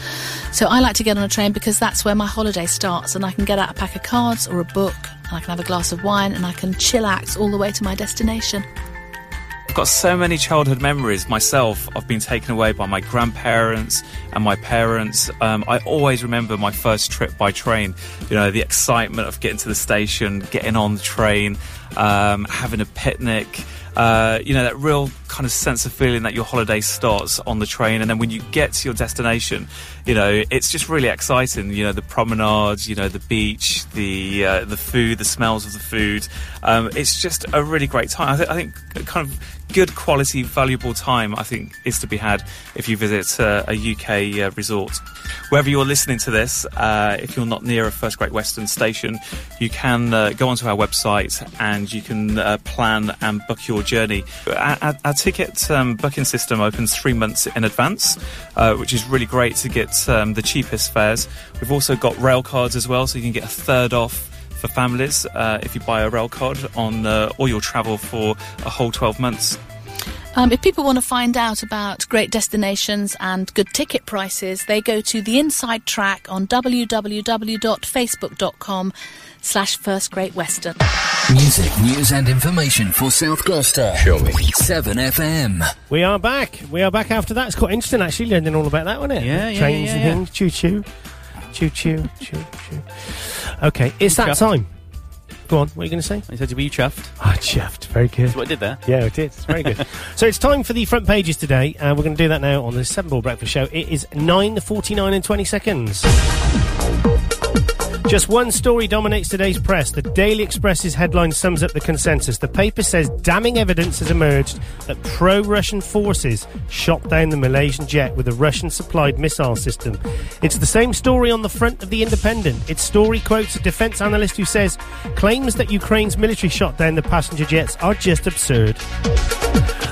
So I like to get on a train because that's where my holiday starts, and I can get out a pack of cards or a book, and I can have a glass of wine, and I can chillax all the way to my destination. Got so many childhood memories myself. I've been taken away by my grandparents and my parents. Um, I always remember my first trip by train. You know, the excitement of getting to the station, getting on the train. Um, having a picnic. Uh, you know that real kind of sense of feeling that your holiday starts on the train, and then when you get to your destination, you know it's just really exciting. You know the promenades, you know the beach, the uh, the food, the smells of the food. Um, it's just a really great time. I, th- I think kind of good quality, valuable time. I think is to be had if you visit uh, a UK uh, resort. Wherever you're listening to this, uh, if you're not near a first Great Western station, you can uh, go onto our website and you can uh, plan and book your journey. Our, our, ticket um, booking system opens three months in advance, uh, which is really great to get um, the cheapest fares. We've also got rail cards as well, so you can get a third off for families uh, if you buy a rail card on uh, all your travel for a whole 12 months. Um, if people want to find out about great destinations and good ticket prices, they go to the Inside Track on www.facebook.com slash First Great Western. Music, news, and information for South Gloucester. Show me. 7FM. We are back. We are back after that. It's quite interesting, actually, learning all about that, wasn't it? Yeah, yeah, Trains yeah, and things. Choo choo. Choo choo. Choo choo. Okay, it's that Chuffed. time. Go on, what are you going to say? I said, were you chuffed? Ah, chuffed. Very good. That's what I did there. Yeah, it did. It's very good. <laughs> so it's time for the front pages today. Uh, we're going to do that now on the Seven Ball Breakfast Show. It is 9.49 and 20 seconds. Just one story dominates today's press. The Daily Express's headline sums up the consensus. The paper says damning evidence has emerged that pro Russian forces shot down the Malaysian jet with a Russian supplied missile system. It's the same story on the front of The Independent. Its story quotes a defense analyst who says claims that Ukraine's military shot down the passenger jets are just absurd.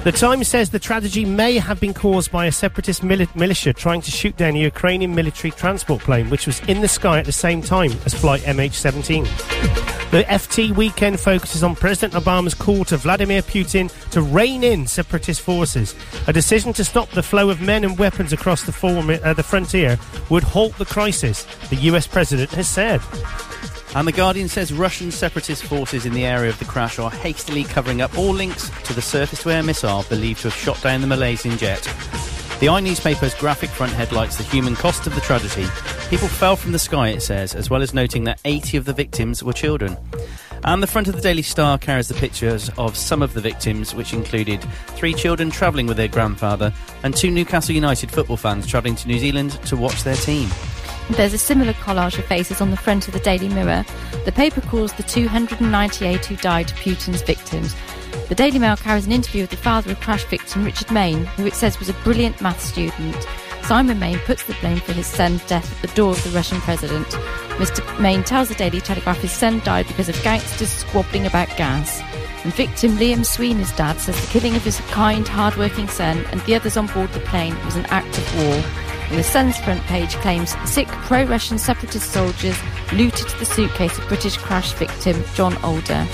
The Times says the tragedy may have been caused by a separatist mili- militia trying to shoot down a Ukrainian military transport plane, which was in the sky at the same time as flight MH17. The FT weekend focuses on President Obama's call to Vladimir Putin to rein in separatist forces. A decision to stop the flow of men and weapons across the, form- uh, the frontier would halt the crisis, the US president has said. And The Guardian says Russian separatist forces in the area of the crash are hastily covering up all links to the surface to air missile believed to have shot down the Malaysian jet. The i newspaper's graphic front headlights the human cost of the tragedy. People fell from the sky, it says, as well as noting that 80 of the victims were children. And the front of the Daily Star carries the pictures of some of the victims, which included three children travelling with their grandfather and two Newcastle United football fans travelling to New Zealand to watch their team. There's a similar collage of faces on the front of the Daily Mirror. The paper calls the 298 who died Putin's victims. The Daily Mail carries an interview with the father of crash victim Richard Mayne, who it says was a brilliant math student. Simon Mayne puts the blame for his son's death at the door of the Russian president. Mr. Mayne tells the Daily Telegraph his son died because of gangsters squabbling about gas. And victim Liam Sweeney's dad says the killing of his kind, hard-working son and the others on board the plane was an act of war. And the Sun's front page claims sick pro-Russian separatist soldiers looted the suitcase of British crash victim John Alder.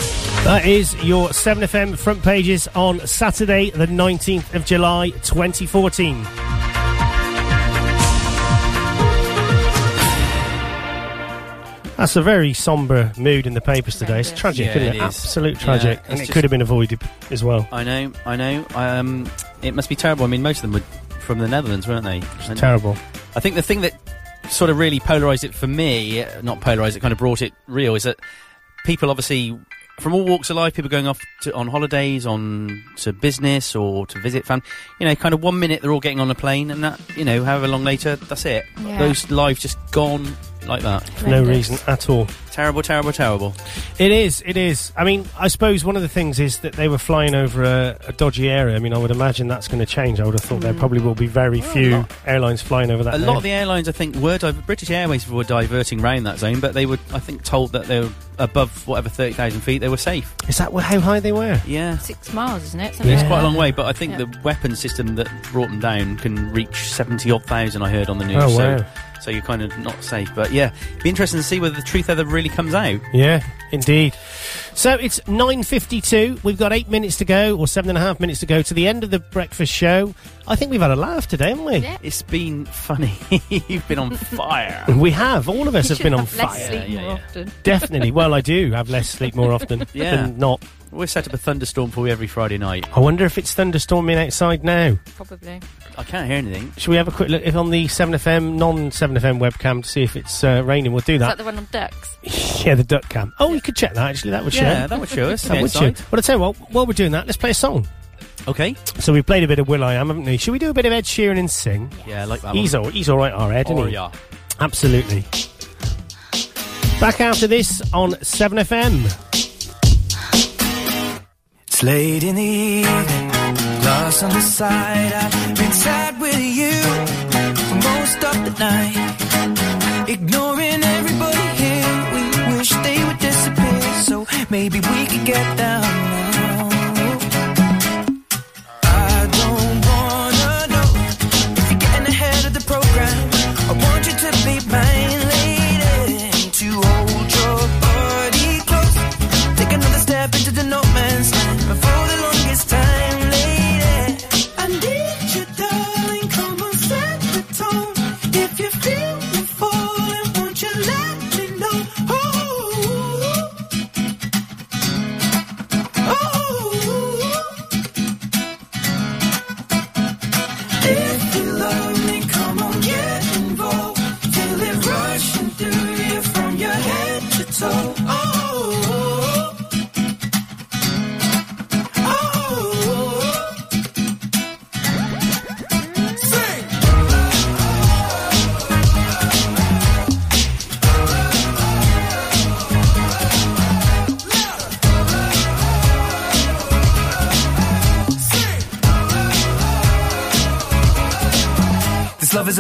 That is your 7FM front pages on Saturday, the 19th of July, 2014. That's a very sombre mood in the papers today. It's tragic, Yeah, isn't it? it is. Absolute tragic. it's and it just- could have been avoided as well. I know, I know. Um, it must be terrible. I mean, most of them were from the Netherlands, weren't they? And terrible. I think the thing that sort of really polarised it for me, uh, not polarised, it kind of brought it real, is that people obviously from all walks of life, people going off to, on holidays, on to business or to visit family. You know, kind of one minute they're all getting on a plane, and that you know, however long later, that's it. Yeah. Those lives just gone like that. For no reason at all. Terrible, terrible, terrible. It is, it is. I mean, I suppose one of the things is that they were flying over a, a dodgy area. I mean, I would imagine that's going to change. I would have thought there Mm. probably will be very few airlines flying over that A lot area. of the airlines, I think, were diver- British Airways were diverting around that zone, but they were, I think, told that they were above whatever thirty thousand feet, they were safe. Is that wh- how high they were? Yeah, Six miles, isn't it? it's quite a long way. But I think Yeah. the weapon system that brought them down can reach seventy odd thousand. I heard on the news. Oh, so, wow. So you're kind of not safe. But yeah, be interesting to see whether the truth ever really comes out. Yeah, indeed. So it's 9.52. We've got eight minutes to go, or seven and a half minutes to go to the end of the breakfast show. I think we've had a laugh today, haven't we? Yeah. It's been funny. <laughs> You've been on fire. <laughs> We have. All of us You have been should on have less fire. sleep Yeah, more yeah. often. <laughs> Definitely. Well, I do have less sleep more often Yeah. than not. We set up a thunderstorm for you every Friday night. I wonder if it's thunderstorming outside now. Probably. I can't hear anything. Should we have a quick look if on the 7FM, non 7FM webcam to see if it's uh, raining? We'll do Is that. that the one on ducks? <laughs> yeah, the duck cam. Oh, you could check that actually. That would show. Yeah, that would show us. that would show. outside. Well, I tell you what, while we're doing that, let's play a song. Okay. So we've played a bit of will.i.am, haven't we? Should we do a bit of Ed Sheeran and sing? Yeah, I like that He's one. all, he's all right, our Ed, isn't Oh, he? yeah. Absolutely. Back after this on 7FM. It's late in the evening, on the side. I've been sad with you for most of the night. Ignoring everybody here, we wish they would disappear. So maybe we could get down now.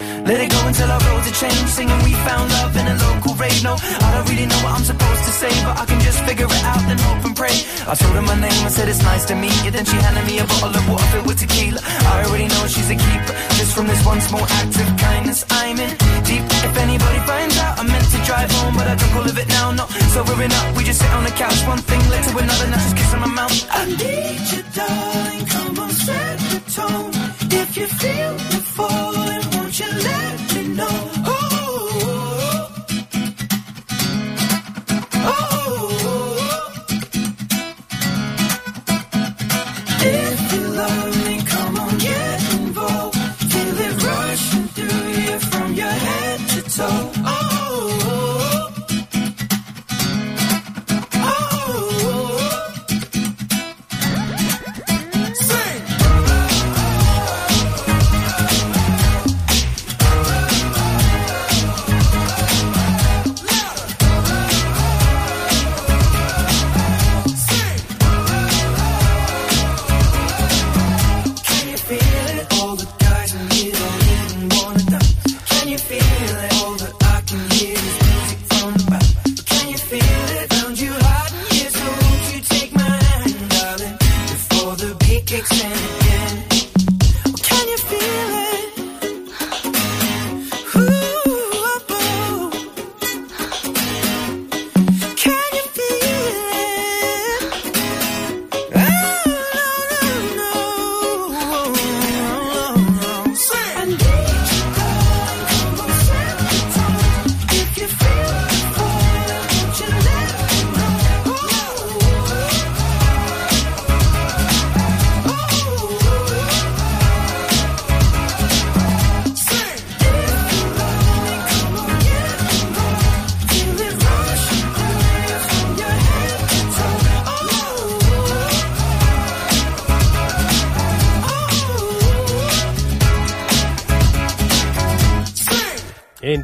Let it go until our roads are changed. Singing, we found love in a local rave. No, I don't really know what I'm supposed to say, but I can just figure it out and hope and pray. I told her my name, I said it's nice to meet you. Then she handed me a bottle of water filled with tequila. I already know she's a keeper. Just from this one small act of kindness, I'm in deep. If anybody finds out, I'm meant to drive home, but I drunk all of it now. No, sobering up, we just sit on the couch. One thing led to another, now just kiss on my mouth. I need you, darling. Come on, set the tone. If you feel the falling, you let me know?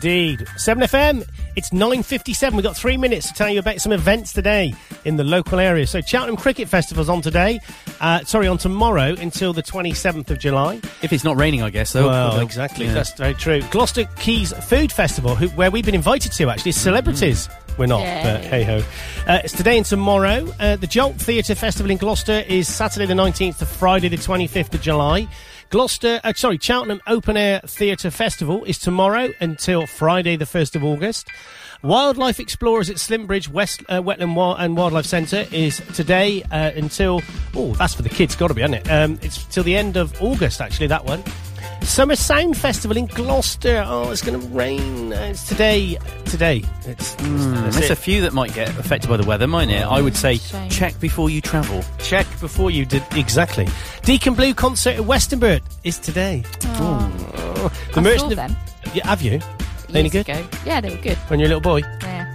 Indeed. 7FM, it's 9.57. We've got three minutes to tell you about some events today in the local area. So Cheltenham Cricket Festival's on today, uh, sorry, on tomorrow until the 27th of July. If it's not raining, I guess, though. Well, Although- exactly. yeah. That's very true. Gloucester Quays Food Festival, who, where we've been invited to, actually, celebrities. We're not, Yay. but hey ho. Uh, it's today and tomorrow. Uh, the Jolt Theatre Festival in Gloucester is Saturday the 19th to Friday the 25th of July. Gloucester, uh, sorry, Cheltenham Open Air Theatre Festival is tomorrow until Friday the 1st of August. Wildlife Explorers at Slimbridge West uh, Wetland and Wildlife Centre is today uh, until oh that's for the kids, got to be, isn't it? Um, it's till the end of August actually that one. Summer Sound Festival in Gloucester. Oh, it's going to rain. Uh, it's today. Today. It's. Mm, that's there's it. a few that might get affected by the weather, mightn't it? I would say check before you travel. Check before you did exactly. Deacon Blue concert at Westonbirt is today. Oh. The I Merchant saw of- them Yeah, have you? Any years good? ago. Yeah, they were good. When you're a little boy. Yeah.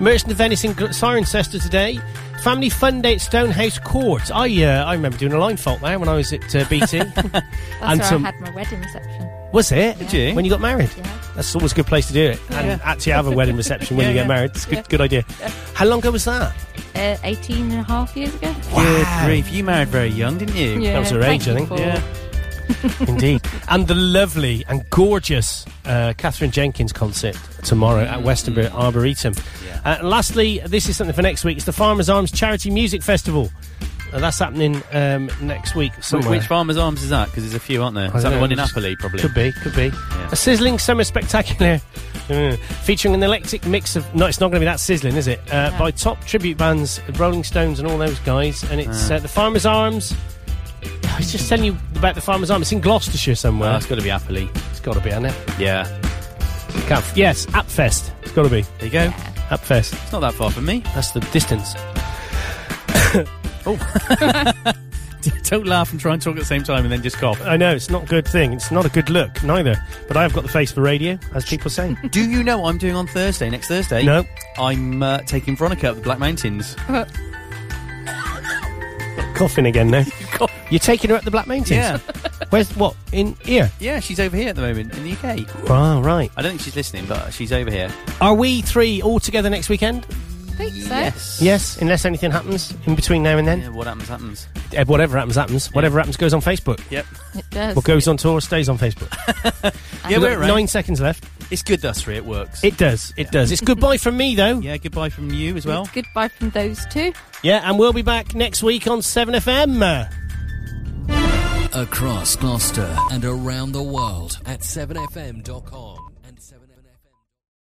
Merchant of Venice in Gl- Cirencester today. Family Fun Day at Stonehouse Court. I uh, I remember doing a line fault there when I was at uh, BT. <laughs> That's and where some I had my wedding reception. was it? Did you? When you got married? Yeah. That's always a good place to do it. And Yeah. actually have a wedding reception when <laughs> Yeah, you get married. It's a good, Yeah. good idea. How long ago was that? Uh, 18 and a half years ago. Good grief, you married very young, didn't you? Yeah, that was her age, I think. you for- <laughs> Indeed. And the lovely and gorgeous uh, Katherine Jenkins concert tomorrow at Westonbirt Arboretum. Uh, and lastly, this is something for next week. It's the Farmers Arms Charity Music Festival. Uh, that's happening um, next week somewhere. Which Farmer's Arms is that? Because there's a few, aren't there? I Is that don't the one in just- Apperley, probably? Could be, could be. A sizzling summer spectacular uh, <laughs> featuring an electric mix of. No, it's not going to be that sizzling, is it? Uh, By top tribute bands, Rolling Stones and all those guys. And it's Uh. uh, the Farmers Arms. I was just telling you about the Farmers Arms. It's in Gloucestershire somewhere. Oh, it's got to be Apperley. It's got to be, hasn't it? Yeah. Can't, yes, Appfest. It's got to be. There you go. Appfest. It's not that far from me. That's the distance. <coughs> Oh. <laughs> Don't laugh and try and talk at the same time and then just cough. I know, it's not a good thing. It's not a good look, neither. But I have got the face for radio, as people say. <laughs> Do you know what I'm doing on Thursday, next Thursday? No. I'm uh, taking Veronica up the Black Mountains. Coughing again now. <laughs> You're taking her up the Black Mountains? Yeah. Where's what? In here? Yeah, she's over here at the moment in the UK. Oh, right. I don't think she's listening, but she's over here. Are we three all together next weekend? I think so. Yes. Yes, unless anything happens in between now and then. Yeah, what happens, happens. Eh, Whatever happens, happens. Whatever happens goes on Facebook. Yep. It does. What goes on tour stays on Facebook. <laughs> Yeah, We've we're got around. nine seconds left. It's good, thus three. It works. It does. It does. It's goodbye from me, though. Yeah, goodbye from you as well. It's goodbye from those two. Yeah, and we'll be back next week on 7FM. Across Gloucester and around the world at 7fm.com.